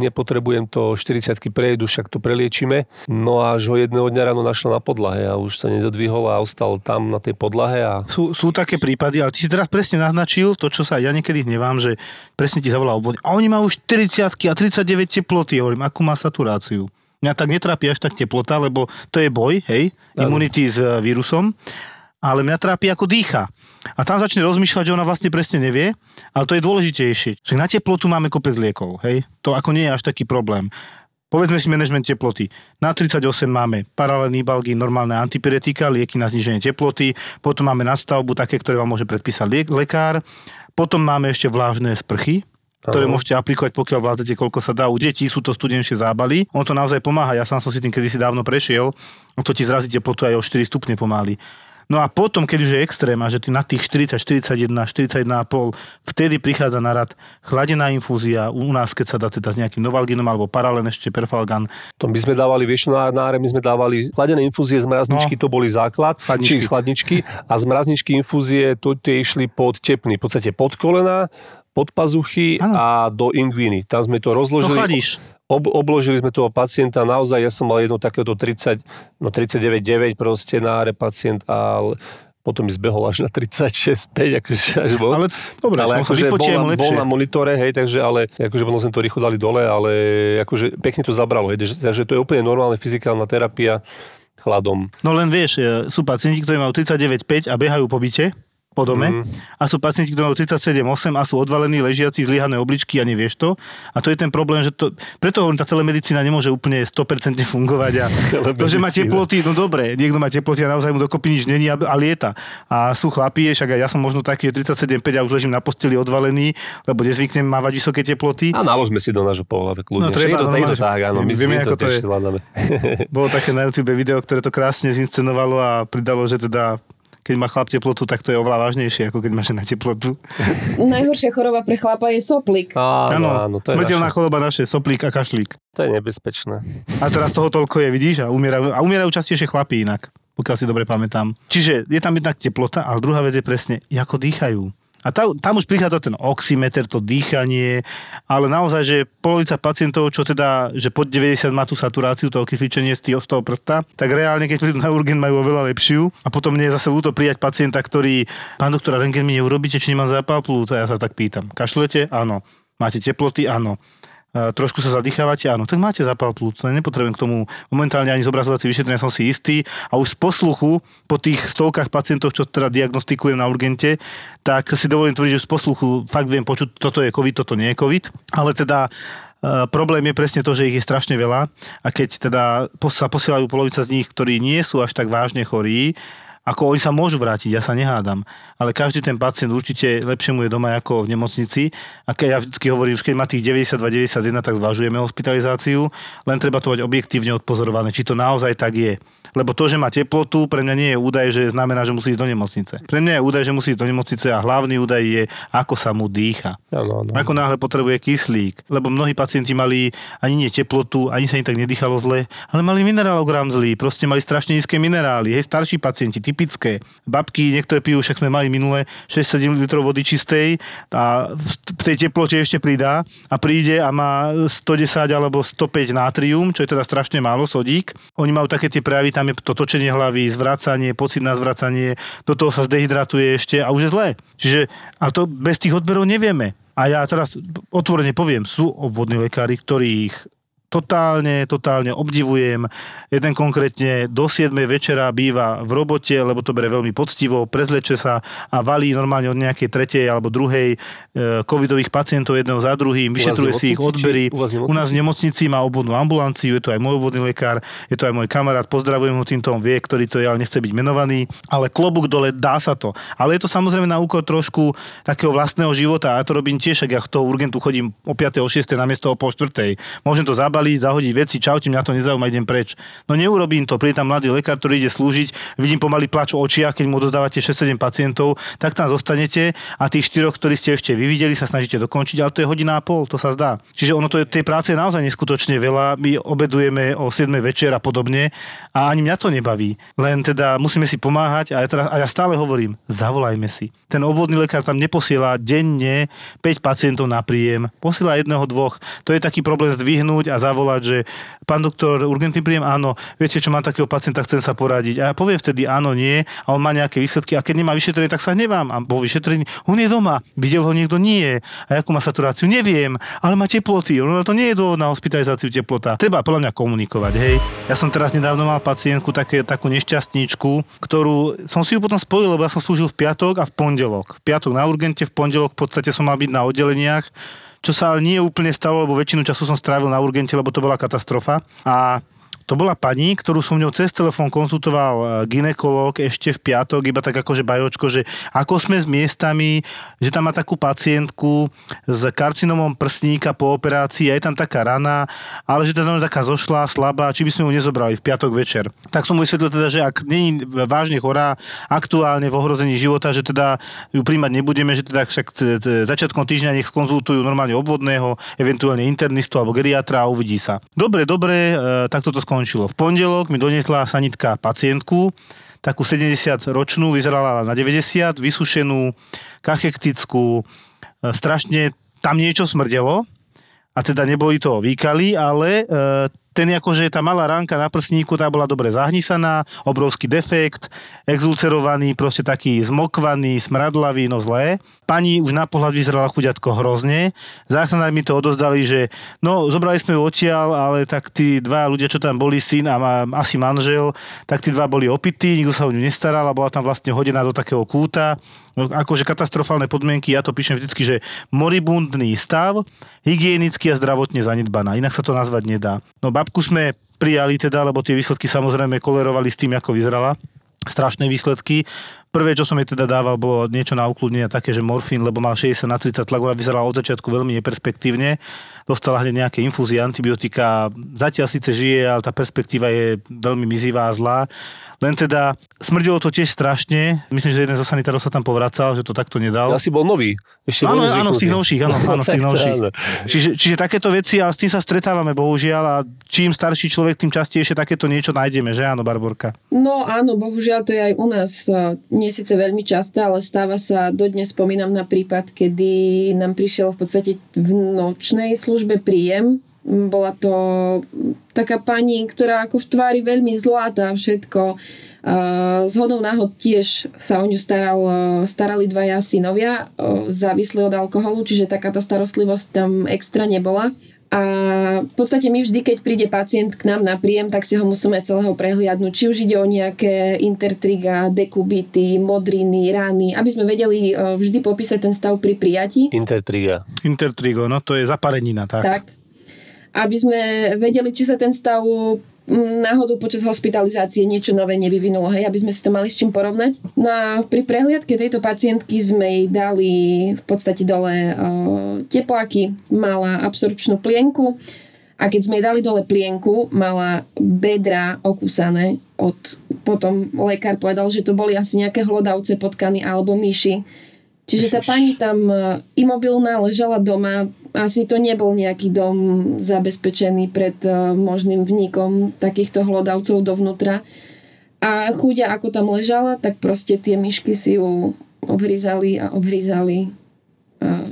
nepotrebujem to 40 prejdu, však to preliečíme. No a až ho jedného dňa ráno našla na podlahe a už sa nezodvihol a ostal tam na tej podlahe. A... Sú, sú také prípady, ale ty si teraz presne naznačil to, čo sa ja niekedy nevám, že presne ti zavolal obvod. A oni majú 40 a 39 teploty, hovorím, akú má saturáciu. Mňa tak netrápi až tak teplota, lebo to je boj, hej, imunity s e, vírusom ale mňa trápi ako dýcha. A tam začne rozmýšľať, že ona vlastne presne nevie, ale to je dôležitejšie. Však na teplotu máme kopec liekov, hej? To ako nie je až taký problém. Povedzme si management teploty. Na 38 máme paralelný balgín, normálne antipiretika, lieky na zniženie teploty, potom máme nastavbu také, ktoré vám môže predpísať liek, lekár, potom máme ešte vlážne sprchy, ktoré Aha. môžete aplikovať, pokiaľ vládzete, koľko sa dá. U detí sú to studenšie zábaly. On to naozaj pomáha. Ja sám som si tým kedysi dávno prešiel. To ti zrazí teplotu aj o 4 stupne pomaly No a potom, keď už je extrém a že ty na tých 40, 41, 41,5, vtedy prichádza na rad chladená infúzia, u nás keď sa dá teda s nejakým novalginom alebo paralen ešte perfalgan. To my sme dávali, vieš, na náre my sme dávali chladené infúzie z mrazničky, no. to boli základ, chladničky. či chladničky a z mrazničky infúzie to tie išli pod tepný, v podstate pod kolena, pod pazuchy ano. a do ingviny. Tam sme to rozložili. No chladíš ob, obložili sme toho pacienta, naozaj ja som mal jedno takéto 30, no 39,9 proste na áre pacient, ale potom mi zbehol až na 36,5, akože až moc. Ale dobre, ale akože bol, na, bol na monitore, hej, takže ale akože potom sme to rýchlo dali dole, ale akože pekne to zabralo, hej, takže to je úplne normálna fyzikálna terapia chladom. No len vieš, e, sú pacienti, ktorí majú 39,5 a behajú po byte, po dome mm. a sú pacienti, ktorí majú 37,8 a sú odvalení, ležiaci, zlyhané obličky a nevieš to. A to je ten problém, že to, preto hovorím, tá telemedicína nemôže úplne 100% fungovať a to, že má teploty, no dobre, niekto má teploty a naozaj mu dokopy nič není a, a lieta. A sú chlapí, však aj ja som možno taký, že 37,5 a už ležím na posteli odvalený, lebo nezvyknem mávať vysoké teploty. A naložme si do nášho pohľadu kľudne. No, treba, to, no, to, tak, áno, my vieme, ako to, to je. Bolo také na YouTube video, ktoré to krásne zinscenovalo a pridalo, že teda keď má chlap teplotu, tak to je oveľa vážnejšie, ako keď má žena teplotu. Najhoršia choroba pre chlapa je soplík. Áno, áno, to je Smrteľná naša. choroba naše, soplík a kašlík. To je nebezpečné. A teraz toho toľko je, vidíš? A umierajú, a umierajú častejšie chlapí inak pokiaľ si dobre pamätám. Čiže je tam jednak teplota, ale druhá vec je presne, ako dýchajú. A tam, tam už prichádza ten oximeter, to dýchanie, ale naozaj, že polovica pacientov, čo teda, že pod 90 má tú saturáciu, to okysličenie z, z toho prsta, tak reálne, keď prídu na urgen, majú oveľa lepšiu. A potom mne je zase ľúto prijať pacienta, ktorý, pán doktor, rengen mi neurobíte, či nemám zápal plúca, ja sa tak pýtam. Kašlete? Áno. Máte teploty? Áno trošku sa zadýchávate, áno, tak máte zápal plúc. Nepotrebujem k tomu momentálne ani zobrazovací vyšetrenia, som si istý. A už z posluchu po tých stovkách pacientov, čo teda diagnostikujem na urgente, tak si dovolím tvrdiť, že z posluchu fakt viem počuť, toto je COVID, toto nie je COVID. Ale teda Uh, problém je presne to, že ich je strašne veľa a keď teda sa posielajú polovica z nich, ktorí nie sú až tak vážne chorí, ako oni sa môžu vrátiť, ja sa nehádam, ale každý ten pacient určite lepšie mu je doma ako v nemocnici. A keď ja vždy hovorím, že keď má tých 92-91, tak zvažujeme hospitalizáciu, len treba to mať objektívne odpozorované, či to naozaj tak je. Lebo to, že má teplotu, pre mňa nie je údaj, že znamená, že musí ísť do nemocnice. Pre mňa je údaj, že musí ísť do nemocnice a hlavný údaj je, ako sa mu dýcha. Ano, ano. Ako náhle potrebuje kyslík. Lebo mnohí pacienti mali ani nie teplotu, ani sa im tak nedýchalo zle, ale mali minerálogram zlý. Proste mali strašne nízke minerály. Hej, starší pacienti, typické. Babky, niektoré pijú, však sme mali minule 6-7 litrov vody čistej a v tej teplote ešte pridá a príde a má 110 alebo 105 natrium, čo je teda strašne málo, sodík. Oni majú také tie prejavy, tam je to točenie hlavy, zvracanie, pocit na zvracanie, do toho sa zdehydratuje ešte a už je zlé. Čiže, ale to bez tých odberov nevieme. A ja teraz otvorene poviem, sú obvodní lekári, ktorých totálne, totálne obdivujem. Jeden konkrétne do 7 večera býva v robote, lebo to bere veľmi poctivo, prezleče sa a valí normálne od nejakej tretej alebo druhej e, covidových pacientov jedného za druhým, vyšetruje si ich odbery. U, u nás v nemocnici má obvodnú ambulanciu, je to aj môj obvodný lekár, je to aj môj kamarát, pozdravujem ho týmto, on vie, ktorý to je, ale nechce byť menovaný. Ale klobúk dole, dá sa to. Ale je to samozrejme na úkor trošku takého vlastného života. Ja to robím tiež, ak ja toho urgentu chodím o 5. o 6. na miesto o pol 4. Môžem to zabať zabaliť, zahodiť veci, čaute, mňa to nezaujíma, idem preč. No neurobím to, príde tam mladý lekár, ktorý ide slúžiť, vidím pomaly plač v očiach, keď mu dozdávate 6-7 pacientov, tak tam zostanete a tých štyroch, ktorí ste ešte vyvideli, sa snažíte dokončiť, ale to je hodina a pol, to sa zdá. Čiže ono to je, tej práce je naozaj neskutočne veľa, my obedujeme o 7 večer a podobne a ani mňa to nebaví. Len teda musíme si pomáhať a ja, teraz, a ja stále hovorím, zavolajme si. Ten obvodný lekár tam neposiela denne 5 pacientov na príjem, posiela jedného, dvoch. To je taký problém zdvihnúť a zavolať, že pán doktor, urgentný príjem, áno, viete čo, mám takého pacienta, chcem sa poradiť. A ja poviem vtedy áno, nie, a on má nejaké výsledky. A keď nemá vyšetrenie, tak sa hnevám. A po vyšetrení, on je doma, videl ho niekto, nie. A akú má saturáciu, neviem, ale má teploty. No to nie je dôvod na hospitalizáciu teplota. Treba podľa mňa komunikovať, hej. Ja som teraz nedávno mal pacientku, také, takú nešťastníčku, ktorú som si ju potom spojil, lebo ja som slúžil v piatok a v pondelok. V piatok na urgente, v pondelok v podstate som mal byť na oddeleniach čo sa ale nie úplne stalo, lebo väčšinu času som strávil na urgente, lebo to bola katastrofa. A To bola pani, ktorú som ňou cez telefón konzultoval e, ginekolog ešte v piatok, iba tak akože bajočko, že ako sme s miestami, že tam má takú pacientku s karcinomom prsníka po operácii, je tam taká rana, ale že teda je taká zošlá, slabá, či by sme ju nezobrali v piatok večer. Tak som mu vysvetlil teda, že ak je vážne chorá, aktuálne v ohrození života, že teda ju príjmať nebudeme, že teda však začiatkom týždňa nech skonzultujú normálne obvodného, eventuálne internistu alebo geriatra a uvidí sa. Dobre, dobre, e, tak toto skončilo. V pondelok mi doniesla sanitka pacientku, takú 70 ročnú, vyzerala na 90, vysušenú, kachektickú, e, strašne tam niečo smrdelo a teda neboli to výkaly, ale e, ten akože tá malá ránka na prsníku, tá bola dobre zahnisaná, obrovský defekt, exulcerovaný, proste taký zmokvaný, smradlavý, no zlé. Pani už na pohľad vyzerala chuďatko hrozne. Záchranári mi to odozdali, že no, zobrali sme ju odtiaľ, ale tak tí dva ľudia, čo tam boli, syn a má, asi manžel, tak tí dva boli opití, nikto sa o ňu nestaral a bola tam vlastne hodená do takého kúta. No, akože katastrofálne podmienky, ja to píšem vždycky, že moribundný stav, hygienicky a zdravotne zanedbaná. Inak sa to nazvať nedá. No babku sme prijali teda, lebo tie výsledky samozrejme kolerovali s tým, ako vyzerala. Strašné výsledky. Prvé, čo som jej teda dával, bolo niečo na ukludnenie také, že morfín, lebo mal 60 na 30 tlak, ona vyzerala od začiatku veľmi neperspektívne. Dostala hneď nejaké infúzie, antibiotika. Zatiaľ síce žije, ale tá perspektíva je veľmi mizivá a zlá. Len teda smrdilo to tiež strašne. Myslím, že jeden zo sanitárov sa tam povracal, že to takto nedal. Asi bol nový. Ešte áno, áno, z tých novších, áno, áno, z tých novších. Čiže, čiže takéto veci, ale s tým sa stretávame bohužiaľ a čím starší človek, tým častejšie takéto niečo nájdeme, že áno, Barborka? No áno, bohužiaľ to je aj u nás eh, nie síce veľmi časté, ale stáva sa, dodnes spomínam na prípad, kedy nám prišiel v podstate v nočnej službe príjem. Bola to taká pani, ktorá ako v tvári veľmi zlatá všetko. Uh, z hodou náhod tiež sa o ňu staral, eh, starali dvaja synovia, uh, závislí od alkoholu, čiže taká tá starostlivosť tam extra nebola. A v podstate my vždy, keď príde pacient k nám na príjem, tak si ho musíme celého prehliadnúť. Či už ide o nejaké intertriga, dekubity, modriny, rany, aby sme vedeli vždy popísať ten stav pri prijatí. Intertriga. Intertrigo, no to je zaparenina, tak. Tak. Aby sme vedeli, či sa ten stav mm, náhodou počas hospitalizácie niečo nové nevyvinulo, hej, aby sme si to mali s čím porovnať. No a pri prehliadke tejto pacientky sme jej dali v podstate dole o, tepláky, mala absorpčnú plienku a keď sme jej dali dole plienku, mala bedra okúsané od, potom lekár povedal, že to boli asi nejaké hlodavce potkany alebo myši. Čiže tá pani tam e, imobilná ležala doma, asi to nebol nejaký dom zabezpečený pred e, možným vnikom takýchto hlodavcov dovnútra. A chuďa, ako tam ležala, tak proste tie myšky si ju obhryzali a obhryzali. A,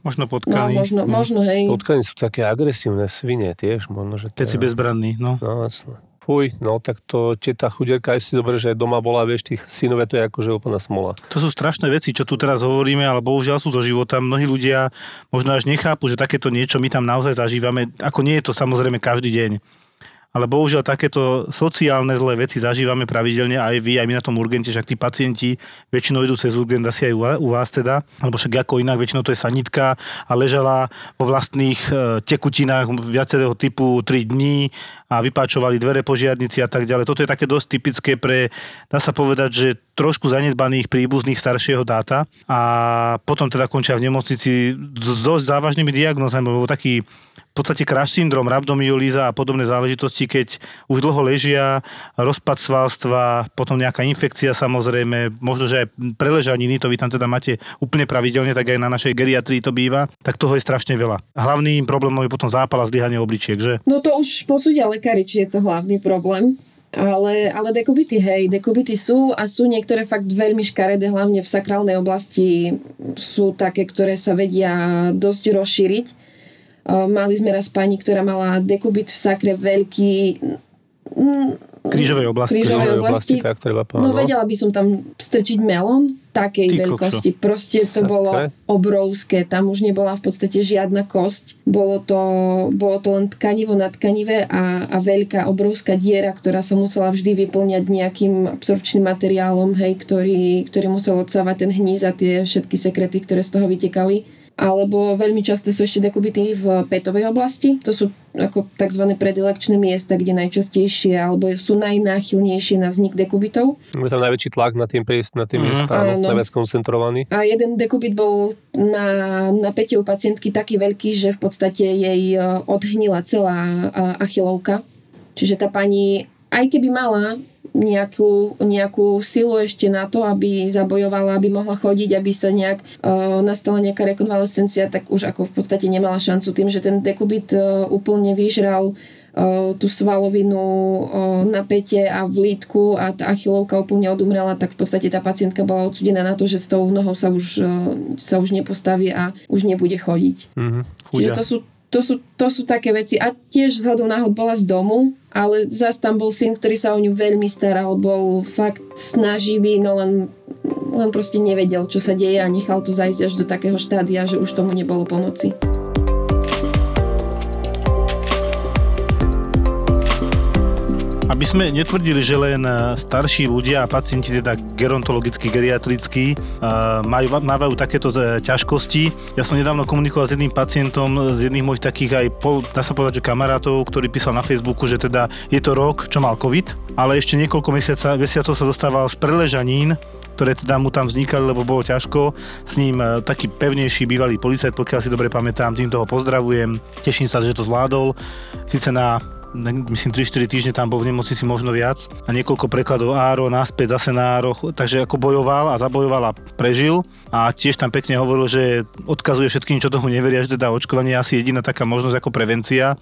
Možno no, potkany. možno, možno, hej. Potkani sú také agresívne svine tiež, možno, že to Keď si bezbranný, no. No, jasné. Fuj, no tak to teta chuderka, aj si dobre, že doma bola, vieš, tých synové, to je akože úplná smola. To sú strašné veci, čo tu teraz hovoríme, ale bohužiaľ sú zo života. Mnohí ľudia možno až nechápu, že takéto niečo my tam naozaj zažívame. Ako nie je to samozrejme každý deň. Ale bohužiaľ takéto sociálne zlé veci zažívame pravidelne aj vy, aj my na tom urgente, však tí pacienti väčšinou idú cez urgent asi aj u vás- teda, alebo však ako inak, väčšinou to je sanitka a ležala vo vlastných e, tekutinách viacerého typu 3 dní a vypáčovali dvere požiarnici a tak ďalej. Toto je také dosť typické pre, dá sa povedať, že trošku zanedbaných príbuzných staršieho dáta a potom teda končia v nemocnici s dosť závažnými diagnózami, lebo taký v podstate crash syndrom, rhabdomyolíza a podobné záležitosti, keď už dlho ležia, rozpad svalstva, potom nejaká infekcia samozrejme, možno, že aj preležaniny, to vy tam teda máte úplne pravidelne, tak aj na našej geriatrii to býva, tak toho je strašne veľa. Hlavným problémom je potom zápal a zlyhanie obličiek, že? No to už posúdia lekári, či je to hlavný problém. Ale, ale dekubity, hej, dekubity sú a sú niektoré fakt veľmi škaredé, hlavne v sakrálnej oblasti sú také, ktoré sa vedia dosť rozšíriť. Uh, Mali sme raz pani, ktorá mala dekubit v sakre veľký, Krížovej oblasti. Krížovej Krížovej oblasti. tak treba povedať. no vedela by som tam strčiť melón takej Ty veľkosti. Proste to Sakre. bolo obrovské. Tam už nebola v podstate žiadna kosť. Bolo to, bolo to len tkanivo na tkanive a, a veľká obrovská diera, ktorá sa musela vždy vyplňať nejakým absorpčným materiálom, hej, ktorý, ktorý musel odsávať ten hníz a tie všetky sekrety, ktoré z toho vytekali. Alebo veľmi často sú ešte dekubity v petovej oblasti. To sú ako tzv. predilekčné miesta, kde najčastejšie alebo sú najnáchylnejšie na vznik dekubitov. Je tam najväčší tlak na tým, na tým mm. miesta, áno, najviac koncentrovaný. A jeden dekubit bol na, na pete u pacientky taký veľký, že v podstate jej e, odhnila celá achilovka. Čiže tá pani, aj keby mala nejakú, nejakú silu ešte na to, aby zabojovala, aby mohla chodiť, aby sa nejak uh, nastala nejaká rekonvalescencia, tak už ako v podstate nemala šancu tým, že ten dekubit uh, úplne vyžral uh, tú svalovinu uh, na pete a v lítku a tá achilovka úplne odumrela, tak v podstate tá pacientka bola odsudená na to, že s tou nohou sa už, uh, sa už nepostaví a už nebude chodiť. Mm-hmm. Čiže to sú to sú, to sú také veci. A tiež z hodou náhod bola z domu, ale zase tam bol syn, ktorý sa o ňu veľmi staral, bol fakt snaživý, no len, len proste nevedel, čo sa deje a nechal to zajsť až do takého štádia, že už tomu nebolo pomoci. Aby sme netvrdili, že len e, starší ľudia a pacienti, teda gerontologicky, geriatrickí, e, majú, mávajú takéto e, ťažkosti. Ja som nedávno komunikoval s jedným pacientom, z jedných mojich takých aj, pol, dá sa povedať, že kamarátov, ktorý písal na Facebooku, že teda je to rok, čo mal COVID, ale ešte niekoľko mesiaca, mesiacov sa dostával z preležanín, ktoré teda mu tam vznikali, lebo bolo ťažko. S ním taký pevnejší bývalý policajt, pokiaľ si dobre pamätám, tým toho pozdravujem. Teším sa, že to zvládol. Sice na myslím 3-4 týždne tam bol v nemocnici možno viac. A niekoľko prekladov áro, naspäť zase na áro, takže ako bojoval a zabojoval a prežil. A tiež tam pekne hovoril, že odkazuje všetkým, čo tomu neveria, že teda očkovanie je asi jediná taká možnosť ako prevencia.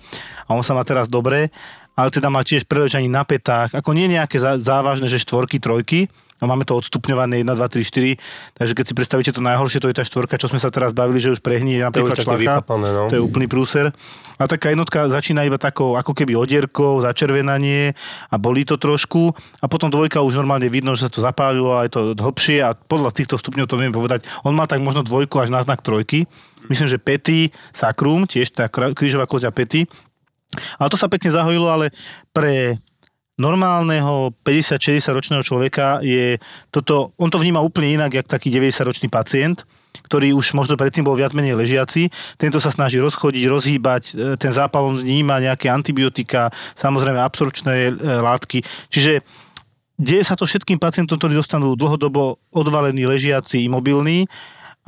A on sa má teraz dobre, ale teda má tiež preležanie na petách, ako nie nejaké závažné, že štvorky, trojky, No máme to odstupňované 1, 2, 3, 4, takže keď si predstavíte to najhoršie, to je tá štvorka, čo sme sa teraz bavili, že už prehnie napríklad šlacha, no. to je úplný prúser. A taká jednotka začína iba takou ako keby odierkou, začervenanie a bolí to trošku a potom dvojka už normálne vidno, že sa to zapálilo a je to hlbšie a podľa týchto stupňov to viem povedať. On má tak možno dvojku až na znak trojky. Myslím, že pety, sakrum, tiež tá krížová kozia pety, ale to sa pekne zahojilo, ale pre normálneho 50-60 ročného človeka je toto, on to vníma úplne inak, jak taký 90 ročný pacient, ktorý už možno predtým bol viac menej ležiaci. Tento sa snaží rozchodiť, rozhýbať, e, ten zápal on vníma nejaké antibiotika, samozrejme absorpčné e, látky. Čiže deje sa to všetkým pacientom, ktorí dostanú dlhodobo odvalení, ležiaci, imobilní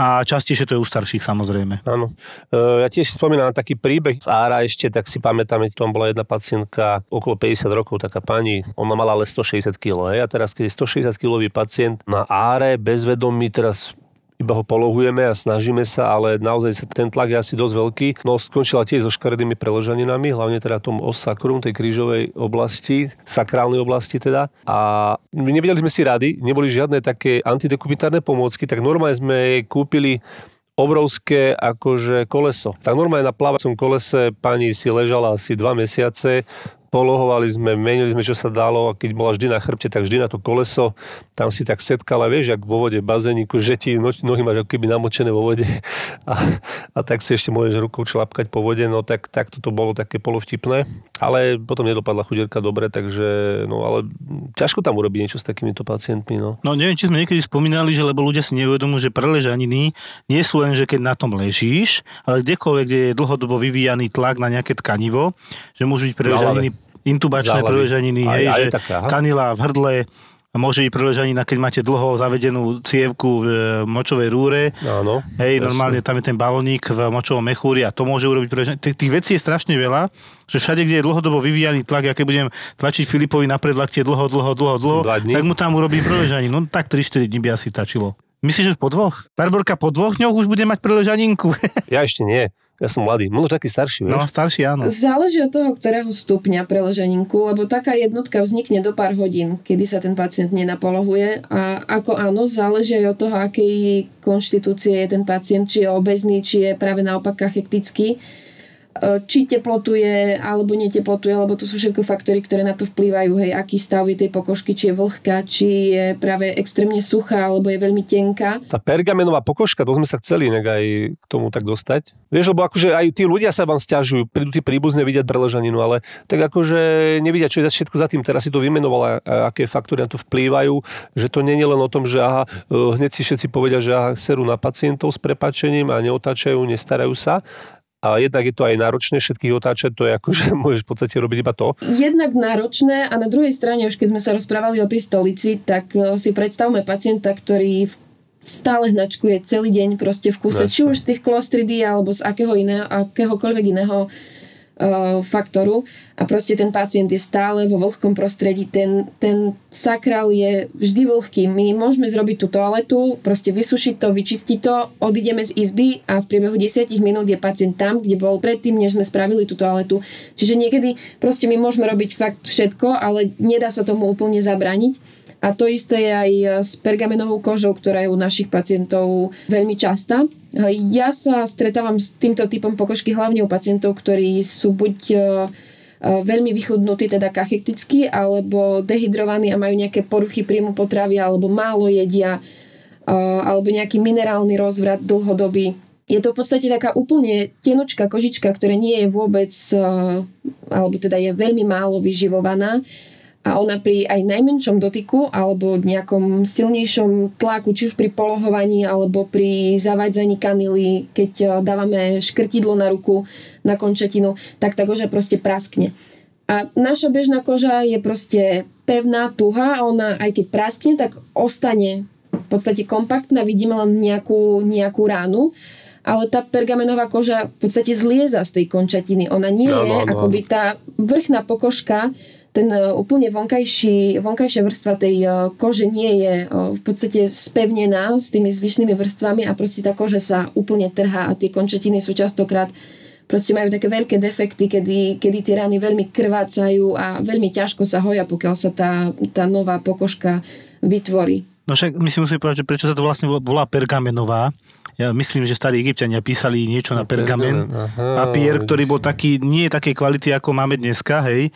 a častejšie to je u starších samozrejme. Áno. E, ja tiež si spomínam na taký príbeh z Ára ešte, tak si pamätám, tam bola jedna pacientka okolo 50 rokov, taká pani, ona mala ale 160 kg, a teraz keď je 160 kg pacient na Áre, bezvedomý, teraz iba ho polohujeme a snažíme sa, ale naozaj sa ten tlak je asi dosť veľký. No skončila tiež so škaredými preloženinami, hlavne teda tom osakrum, tej krížovej oblasti, sakrálnej oblasti teda. A nevedeli sme si rady, neboli žiadne také antidekubitárne pomôcky, tak normálne sme kúpili obrovské akože koleso. Tak normálne na plávacom kolese pani si ležala asi dva mesiace, polohovali sme, menili sme, čo sa dalo a keď bola vždy na chrbte, tak vždy na to koleso, tam si tak setkala, vieš, jak vo vode bazéniku, že ti nohy máš ako keby namočené vo vode. A, a tak si ešte môžeš rukou člapkať po vode, no tak, tak toto bolo také polovtipné, ale potom nedopadla chudierka dobre, takže no ale ťažko tam urobiť niečo s takýmito pacientmi, no. No neviem, či sme niekedy spomínali, že lebo ľudia si neuvedomujú, že preležaniny nie sú len, že keď na tom ležíš, ale kdekoľvek, kde je dlhodobo vyvíjaný tlak na nejaké tkanivo, že môžu byť preležaniny intubačné preležaniny, hej, že taká, kanila v hrdle, môže byť preležanina, keď máte dlho zavedenú cievku v e, močovej rúre. Áno. Hej, jasne. normálne tam je ten balónik v močovom mechúri a to môže urobiť preležanina. Tých, tých vecí je strašne veľa, že všade, kde je dlhodobo vyvíjaný tlak, ja keď budem tlačiť Filipovi na predlaktie dlho, dlho, dlho, dlho, tak mu tam urobím preležaninu. No tak 3-4 dní by asi stačilo. Myslíš, že po dvoch? Barborka po dvoch dňoch už bude mať preležaninku. ja ešte nie. Ja som mladý, možno taký starší, vieš? No, starší, áno. Záleží od toho, ktorého stupňa preloženinku, lebo taká jednotka vznikne do pár hodín, kedy sa ten pacient nenapolohuje a ako áno, záleží aj od toho, akej konštitúcie je ten pacient, či je obezný, či je práve naopak kachektický či teplotuje alebo neteplotuje, lebo to sú všetko faktory, ktoré na to vplývajú, hej, aký stav je tej pokožky, či je vlhká, či je práve extrémne suchá, alebo je veľmi tenká. Tá pergamenová pokožka, to sme sa chceli inak aj k tomu tak dostať. Vieš, lebo akože aj tí ľudia sa vám stiažujú, prídu tí príbuzne vidieť preležaninu, ale tak akože nevidia, čo je za všetko za tým. Teraz si to vymenovala, aké faktory na to vplývajú, že to nie je len o tom, že aha, e, hneď si všetci povedia, že aha, serú na pacientov s prepačením a neotáčajú, nestarajú sa, a jednak je to aj náročné všetkých otáčať, to je ako, že môžeš v podstate robiť iba to. Jednak náročné a na druhej strane, už keď sme sa rozprávali o tej stolici, tak e, si predstavme pacienta, ktorý stále hnačkuje celý deň proste v kuse, Jasne. či už z tých klostridy alebo z akého iného, akéhokoľvek iného faktoru a proste ten pacient je stále vo vlhkom prostredí, ten, ten sakral je vždy vlhký. My môžeme zrobiť tú toaletu, proste vysušiť to, vyčistiť to, odídeme z izby a v priebehu 10 minút je pacient tam, kde bol predtým, než sme spravili tú toaletu. Čiže niekedy proste my môžeme robiť fakt všetko, ale nedá sa tomu úplne zabrániť. A to isté je aj s pergamenovou kožou, ktorá je u našich pacientov veľmi častá. Ja sa stretávam s týmto typom pokožky hlavne u pacientov, ktorí sú buď e, e, veľmi vychudnutí, teda kachektickí, alebo dehydrovaní a majú nejaké poruchy príjmu potravy, alebo málo jedia, e, alebo nejaký minerálny rozvrat dlhodobý. Je to v podstate taká úplne tenučká kožička, ktorá nie je vôbec, alebo teda je veľmi málo vyživovaná a ona pri aj najmenšom dotyku alebo nejakom silnejšom tlaku, či už pri polohovaní alebo pri zavádzaní kanily, keď e, dávame škrtidlo na ruku, na končetinu, tak tá koža proste praskne. A naša bežná koža je proste pevná, tuhá a ona aj keď praskne, tak ostane v podstate kompaktná, vidíme len nejakú, nejakú ránu ale tá pergamenová koža v podstate zlieza z tej končatiny. Ona nie no, je no, no. akoby tá vrchná pokožka, ten e, úplne vonkajší, vonkajšia vrstva tej e, kože nie je e, v podstate spevnená s tými zvyšnými vrstvami a proste tá koža sa úplne trhá a tie končetiny sú častokrát proste majú také veľké defekty, kedy, kedy tie rany veľmi krvácajú a veľmi ťažko sa hoja, pokiaľ sa tá, tá nová pokožka vytvorí. No však my si musíme povedať, že prečo sa to vlastne volá pergamenová. Ja myslím, že starí egyptiania písali niečo na pergamen. Aha, papier, ktorý bol taký, nie je takej kvality, ako máme dneska, hej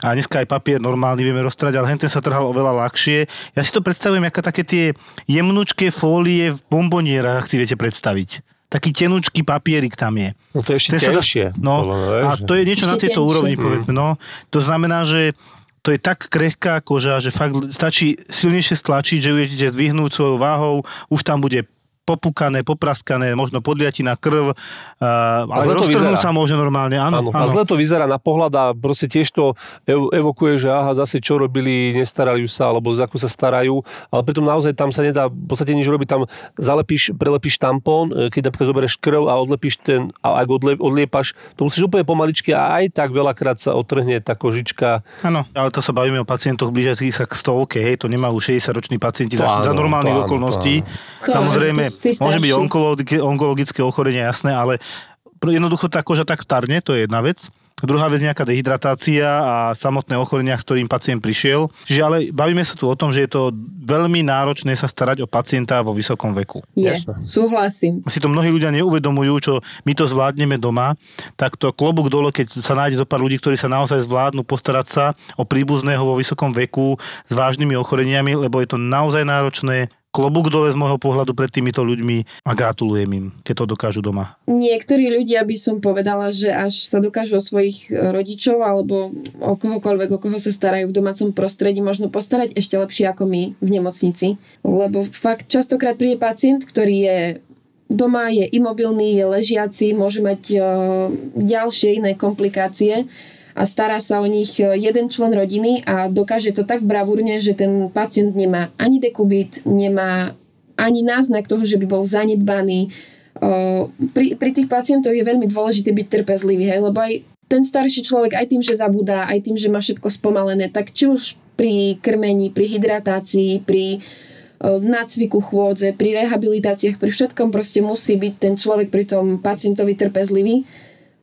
a dneska aj papier normálny vieme roztrať, ale henten sa trhal oveľa ľahšie. Ja si to predstavujem ako také tie jemnučké fólie v bombonierach, si viete predstaviť. Taký tenučký papierik tam je. No to je ešte tenšie. No, a to je niečo na tejto úrovni, povedzme. No, to znamená, že to je tak krehká koža, že fakt stačí silnejšie stlačiť, že ju idete zdvihnúť svojou váhou, už tam bude popúkané, popraskané, možno podliatina, krv, uh, ale roztrhnúť sa môže normálne, áno, áno. A zle to vyzerá na pohľad a proste tiež to evokuje, že aha, zase čo robili, nestarali sa, alebo za ako sa starajú, ale pritom naozaj tam sa nedá v podstate nič robiť, tam zalepíš, prelepíš tampón, e, keď napríklad zoberieš krv a odlepíš ten, a ak odle, odliepaš, to musíš úplne pomaličky a aj tak veľakrát sa otrhne tá kožička. Áno, ale to sa bavíme o pacientoch blížiacich sa k stovke, hej, to nemajú 60-roční pacienti za, za normálnych okolností. Samozrejme, Môže byť onkologické, onkologické ochorenie, jasné, ale jednoducho tá koža tak starne, to je jedna vec. Druhá vec nejaká dehydratácia a samotné ochorenia, s ktorým pacient prišiel. Čiže ale bavíme sa tu o tom, že je to veľmi náročné sa starať o pacienta vo vysokom veku. Je, súhlasím. Si to mnohí ľudia neuvedomujú, čo my to zvládneme doma, tak to klobúk dole, keď sa nájde zo pár ľudí, ktorí sa naozaj zvládnu postarať sa o príbuzného vo vysokom veku s vážnymi ochoreniami, lebo je to naozaj náročné, klobúk dole z môjho pohľadu pred týmito ľuďmi a gratulujem im, keď to dokážu doma. Niektorí ľudia by som povedala, že až sa dokážu o svojich e, rodičov alebo o kohokoľvek, o koho sa starajú v domácom prostredí, možno postarať ešte lepšie ako my v nemocnici. Lebo fakt častokrát príde pacient, ktorý je doma, je imobilný, je ležiaci, môže mať uh, ďalšie iné komplikácie a stará sa o nich e, jeden člen rodiny a dokáže to tak bravúrne, že ten pacient nemá ani dekubit, nemá ani náznak toho, že by bol zanedbaný. E, pri, pri tých pacientoch je veľmi dôležité byť trpezlivý, hej, lebo aj ten starší človek aj tým, že zabúda, aj tým, že má všetko spomalené, tak či už pri krmení, pri hydratácii, pri e, nácviku chôdze, pri rehabilitáciách, pri všetkom proste musí byť ten človek pri tom pacientovi trpezlivý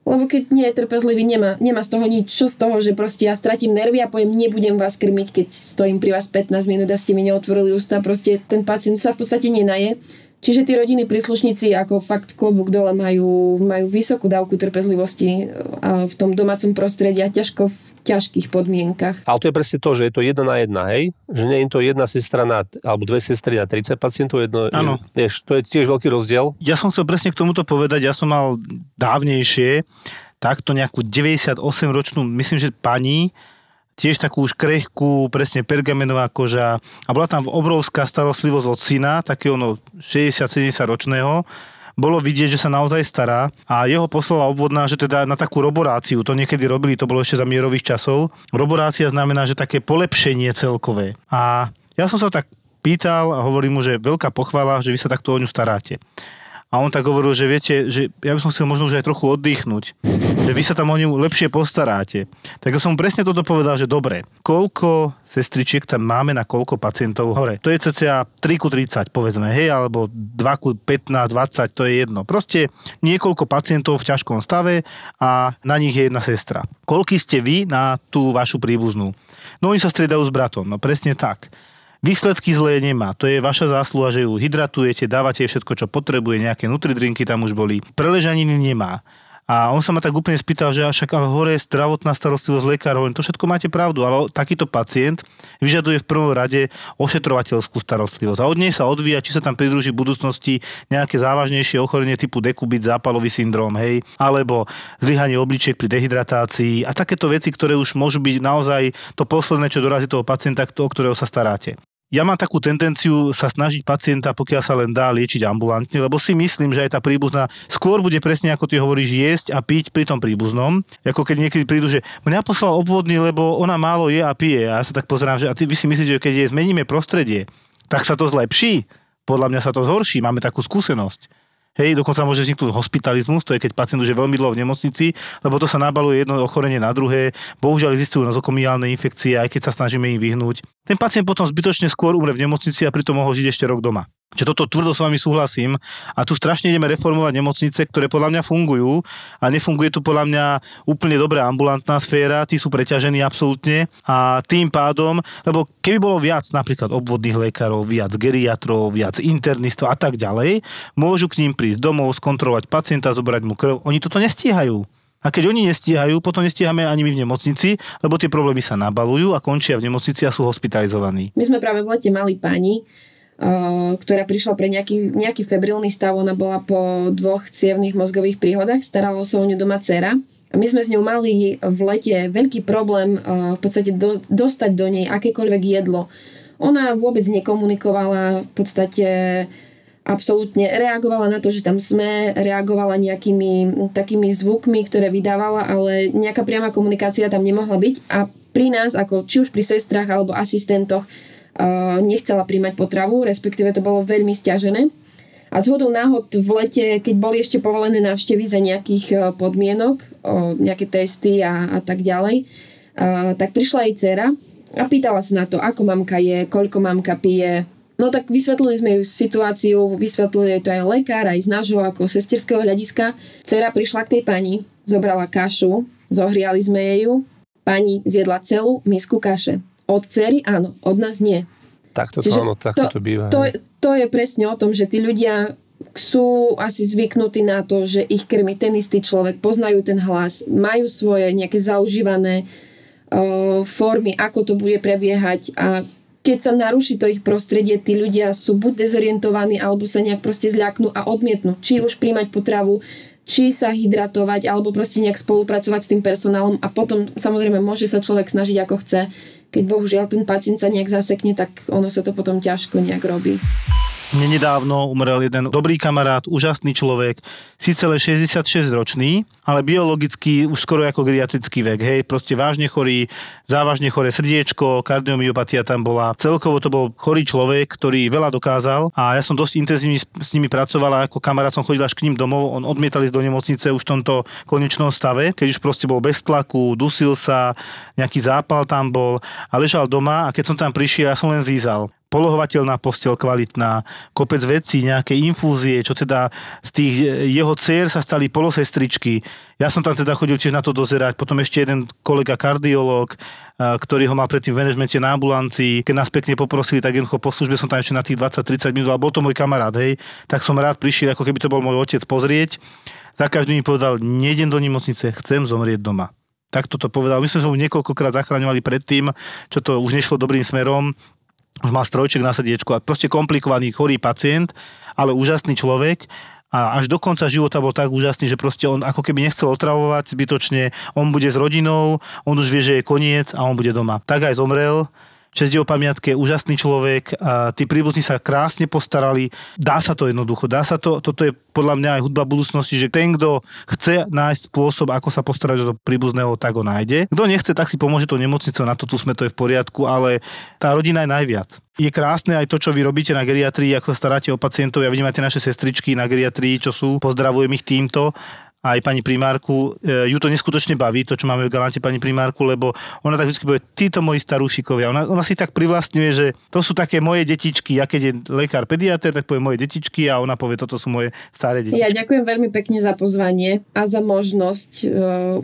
lebo keď nie je trpezlivý, nemá, nemá z toho nič. Čo z toho, že proste ja stratím nervy a poviem, nebudem vás krmiť, keď stojím pri vás 15 minút a ste mi neotvorili ústa. Proste ten pacient sa v podstate nenaje. Čiže tí rodiny príslušníci ako fakt klobúk dole majú, majú vysokú dávku trpezlivosti a v tom domácom prostredí a ťažko v ťažkých podmienkach. Ale to je presne to, že je to jedna na jedna, hej? Že nie je to jedna sestra na, alebo dve sestry na 30 pacientov, jedno, Áno. Vieš, to je tiež veľký rozdiel. Ja som chcel presne k tomuto povedať, ja som mal dávnejšie takto nejakú 98-ročnú, myslím, že pani, tiež takú už krehkú, presne pergamenová koža a bola tam obrovská starostlivosť od syna, takého no 60-70 ročného, bolo vidieť, že sa naozaj stará a jeho poslala obvodná, že teda na takú roboráciu, to niekedy robili, to bolo ešte za mierových časov. Roborácia znamená, že také polepšenie celkové. A ja som sa tak pýtal a hovorím mu, že veľká pochvala, že vy sa takto o ňu staráte. A on tak hovoril, že viete, že ja by som chcel možno už aj trochu oddychnúť, že vy sa tam o ňu lepšie postaráte. Tak som presne toto povedal, že dobre, koľko sestričiek tam máme na koľko pacientov hore. To je cca 3 ku 30, povedzme, hej, alebo 2 ku 15, 20, to je jedno. Proste niekoľko pacientov v ťažkom stave a na nich je jedna sestra. Koľky ste vy na tú vašu príbuznú? No oni sa striedajú s bratom, no presne tak. Výsledky zlé nemá. To je vaša zásluha, že ju hydratujete, dávate jej všetko, čo potrebuje, nejaké nutridrinky tam už boli. Preležaniny nemá. A on sa ma tak úplne spýtal, že však ale hore je zdravotná starostlivosť lekárov, to všetko máte pravdu, ale takýto pacient vyžaduje v prvom rade ošetrovateľskú starostlivosť. A od nej sa odvíja, či sa tam pridruží v budúcnosti nejaké závažnejšie ochorenie typu dekubit, zápalový syndrom, hej, alebo zlyhanie obličiek pri dehydratácii a takéto veci, ktoré už môžu byť naozaj to posledné, čo dorazí toho pacienta, o ktorého sa staráte. Ja mám takú tendenciu sa snažiť pacienta, pokiaľ sa len dá, liečiť ambulantne, lebo si myslím, že aj tá príbuzná skôr bude presne ako ty hovoríš jesť a piť pri tom príbuznom. Ako keď niekedy prídu, že mňa poslal obvodný, lebo ona málo je a pije. A ja sa tak pozerám, že a ty, vy si myslíte, že keď jej zmeníme prostredie, tak sa to zlepší? Podľa mňa sa to zhorší, máme takú skúsenosť. Hej, dokonca môže vzniknúť hospitalizmus, to je keď pacient už je veľmi dlho v nemocnici, lebo to sa nabaluje jedno ochorenie na druhé. Bohužiaľ existujú nozokomiálne infekcie, aj keď sa snažíme im vyhnúť. Ten pacient potom zbytočne skôr umre v nemocnici a pritom mohol žiť ešte rok doma. Čiže toto tvrdo s vami súhlasím a tu strašne ideme reformovať nemocnice, ktoré podľa mňa fungujú a nefunguje tu podľa mňa úplne dobrá ambulantná sféra, tí sú preťažení absolútne a tým pádom, lebo keby bolo viac napríklad obvodných lekárov, viac geriatrov, viac internistov a tak ďalej, môžu k ním prísť domov, skontrolovať pacienta, zobrať mu krv, oni toto nestíhajú. A keď oni nestíhajú, potom nestíhame ani my v nemocnici, lebo tie problémy sa nabalujú a končia v nemocnici a sú hospitalizovaní. My sme práve v lete mali pani, ktorá prišla pre nejaký, nejaký febrilný stav. Ona bola po dvoch cievných mozgových príhodách, starala sa o ňu doma dcera. A my sme s ňou mali v lete veľký problém v podstate do, dostať do nej akékoľvek jedlo. Ona vôbec nekomunikovala, v podstate absolútne reagovala na to, že tam sme, reagovala nejakými takými zvukmi, ktoré vydávala, ale nejaká priama komunikácia tam nemohla byť a pri nás, ako či už pri sestrach alebo asistentoch, nechcela príjmať potravu, respektíve to bolo veľmi stiažené. A zhodou náhod v lete, keď boli ešte povolené návštevy za nejakých e, podmienok, nejaké testy a, a tak ďalej, tak prišla jej dcera a pýtala sa na to, ako mamka je, koľko mamka pije. No tak vysvetlili sme ju situáciu, vysvetlili to aj lekár, aj z nášho ako sesterského hľadiska. Cera prišla k tej pani, zobrala kašu, zohriali sme jej ju, pani zjedla celú misku kaše. Od cery áno, od nás nie. Takto to, áno, takto to, to býva. To, to je presne o tom, že tí ľudia sú asi zvyknutí na to, že ich krmi ten istý človek, poznajú ten hlas, majú svoje nejaké zaužívané uh, formy, ako to bude prebiehať a keď sa naruší to ich prostredie, tí ľudia sú buď dezorientovaní, alebo sa nejak proste zľaknú a odmietnú. Či už príjmať potravu, či sa hydratovať, alebo proste nejak spolupracovať s tým personálom a potom samozrejme môže sa človek snažiť ako chce, keď bohužiaľ ten pacient sa nejak zasekne, tak ono sa to potom ťažko nejak robí. Mne nedávno umrel jeden dobrý kamarát, úžasný človek, síce len 66 ročný, ale biologicky už skoro ako geriatrický vek, hej, proste vážne chorý, závažne choré srdiečko, kardiomyopatia tam bola. Celkovo to bol chorý človek, ktorý veľa dokázal a ja som dosť intenzívne s nimi pracoval a ako kamarát som chodil až k ním domov, on odmietal ísť do nemocnice už v tomto konečnom stave, keď už proste bol bez tlaku, dusil sa, nejaký zápal tam bol a ležal doma a keď som tam prišiel, ja som len zízal. Polohovateľná postel kvalitná, kopec vecí, nejaké infúzie, čo teda z tých jeho dcer sa stali polosestričky. Ja som tam teda chodil tiež na to dozerať. Potom ešte jeden kolega kardiológ, ktorý ho mal predtým v manažmente na ambulancii. Keď nás pekne poprosili, tak jednoducho po službe som tam ešte na tých 20-30 minút, a bol to môj kamarát, hej, tak som rád prišiel, ako keby to bol môj otec pozrieť. Za každý mi povedal, nejdem do nemocnice, chcem zomrieť doma. Tak toto povedal. My sme sa mu niekoľkokrát zachraňovali predtým, čo to už nešlo dobrým smerom má strojček na srdiečku a proste komplikovaný, chorý pacient, ale úžasný človek. A až do konca života bol tak úžasný, že proste on ako keby nechcel otravovať zbytočne, on bude s rodinou, on už vie, že je koniec a on bude doma. Tak aj zomrel, čest jeho pamiatke, úžasný človek a tí príbuzní sa krásne postarali. Dá sa to jednoducho, dá sa to, toto je podľa mňa aj hudba budúcnosti, že ten, kto chce nájsť spôsob, ako sa postarať o príbuzného, tak ho nájde. Kto nechce, tak si pomôže to nemocnicou, na to tu sme, to je v poriadku, ale tá rodina je najviac. Je krásne aj to, čo vy robíte na geriatrii, ako sa staráte o pacientov. Ja vidím aj tie naše sestričky na geriatrii, čo sú. Pozdravujem ich týmto aj pani primárku, e, ju to neskutočne baví, to, čo máme v Galante pani primárku, lebo ona tak vždy povie, títo moji starúšikovia. Ona, ona si tak privlastňuje, že to sú také moje detičky. Ja keď je lekár pediater, tak povie moje detičky a ona povie, toto sú moje staré detičky. Ja ďakujem veľmi pekne za pozvanie a za možnosť uh,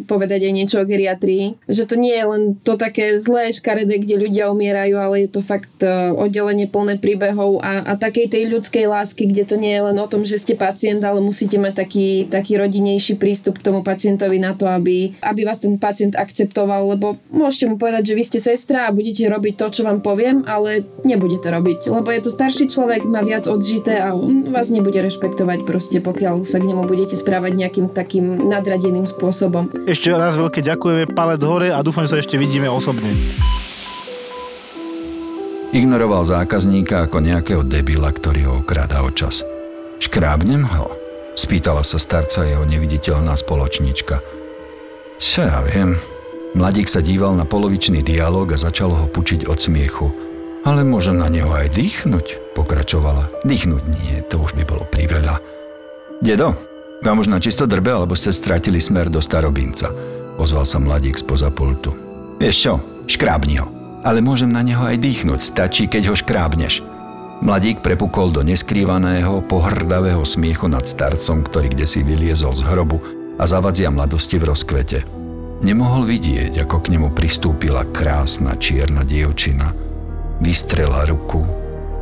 povedať aj niečo o geriatrii. Že to nie je len to také zlé škaredé, kde ľudia umierajú, ale je to fakt uh, oddelenie plné príbehov a, a takej tej ľudskej lásky, kde to nie je len o tom, že ste pacient, ale musíte mať taký, taký rodinejší lepší prístup k tomu pacientovi na to, aby, aby vás ten pacient akceptoval, lebo môžete mu povedať, že vy ste sestra a budete robiť to, čo vám poviem, ale nebude to robiť, lebo je to starší človek, má viac odžité a on vás nebude rešpektovať proste, pokiaľ sa k nemu budete správať nejakým takým nadradeným spôsobom. Ešte raz veľké ďakujeme, palec hore a dúfam, že sa ešte vidíme osobne. Ignoroval zákazníka ako nejakého debila, ktorý ho okráda o čas. Škrábnem ho? Spýtala sa starca jeho neviditeľná spoločnička. Čo ja viem. Mladík sa díval na polovičný dialog a začal ho pučiť od smiechu. Ale môžem na neho aj dýchnuť, pokračovala. Dýchnuť nie, to už by bolo priveľa. Dedo, vám už na čisto drbe, alebo ste stratili smer do starobinca, ozval sa mladík spoza pultu. Vieš čo, škrábni ho. Ale môžem na neho aj dýchnuť, stačí, keď ho škrábneš. Mladík prepukol do neskrývaného, pohrdavého smiechu nad starcom, ktorý kde si vyliezol z hrobu a zavadzia mladosti v rozkvete. Nemohol vidieť, ako k nemu pristúpila krásna čierna dievčina. Vystrela ruku,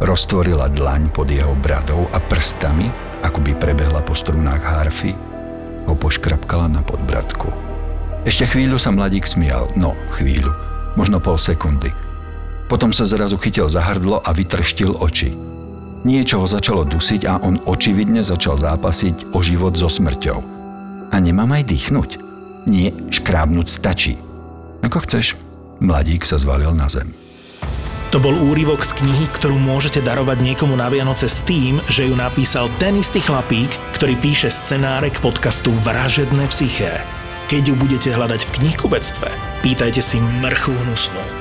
roztvorila dlaň pod jeho bradou a prstami, ako by prebehla po strunách harfy, ho poškrapkala na podbradku. Ešte chvíľu sa mladík smial, no chvíľu, možno pol sekundy – potom sa zrazu chytil za hrdlo a vytrštil oči. Niečo ho začalo dusiť a on očividne začal zápasiť o život so smrťou. A nemám aj dýchnuť? Nie, škrábnuť stačí. Ako chceš. Mladík sa zvalil na zem. To bol úryvok z knihy, ktorú môžete darovať niekomu na Vianoce s tým, že ju napísal ten istý chlapík, ktorý píše scenáre k podcastu Vražedné psyché. Keď ju budete hľadať v knihkubectve, pýtajte si mrchu hnusnú.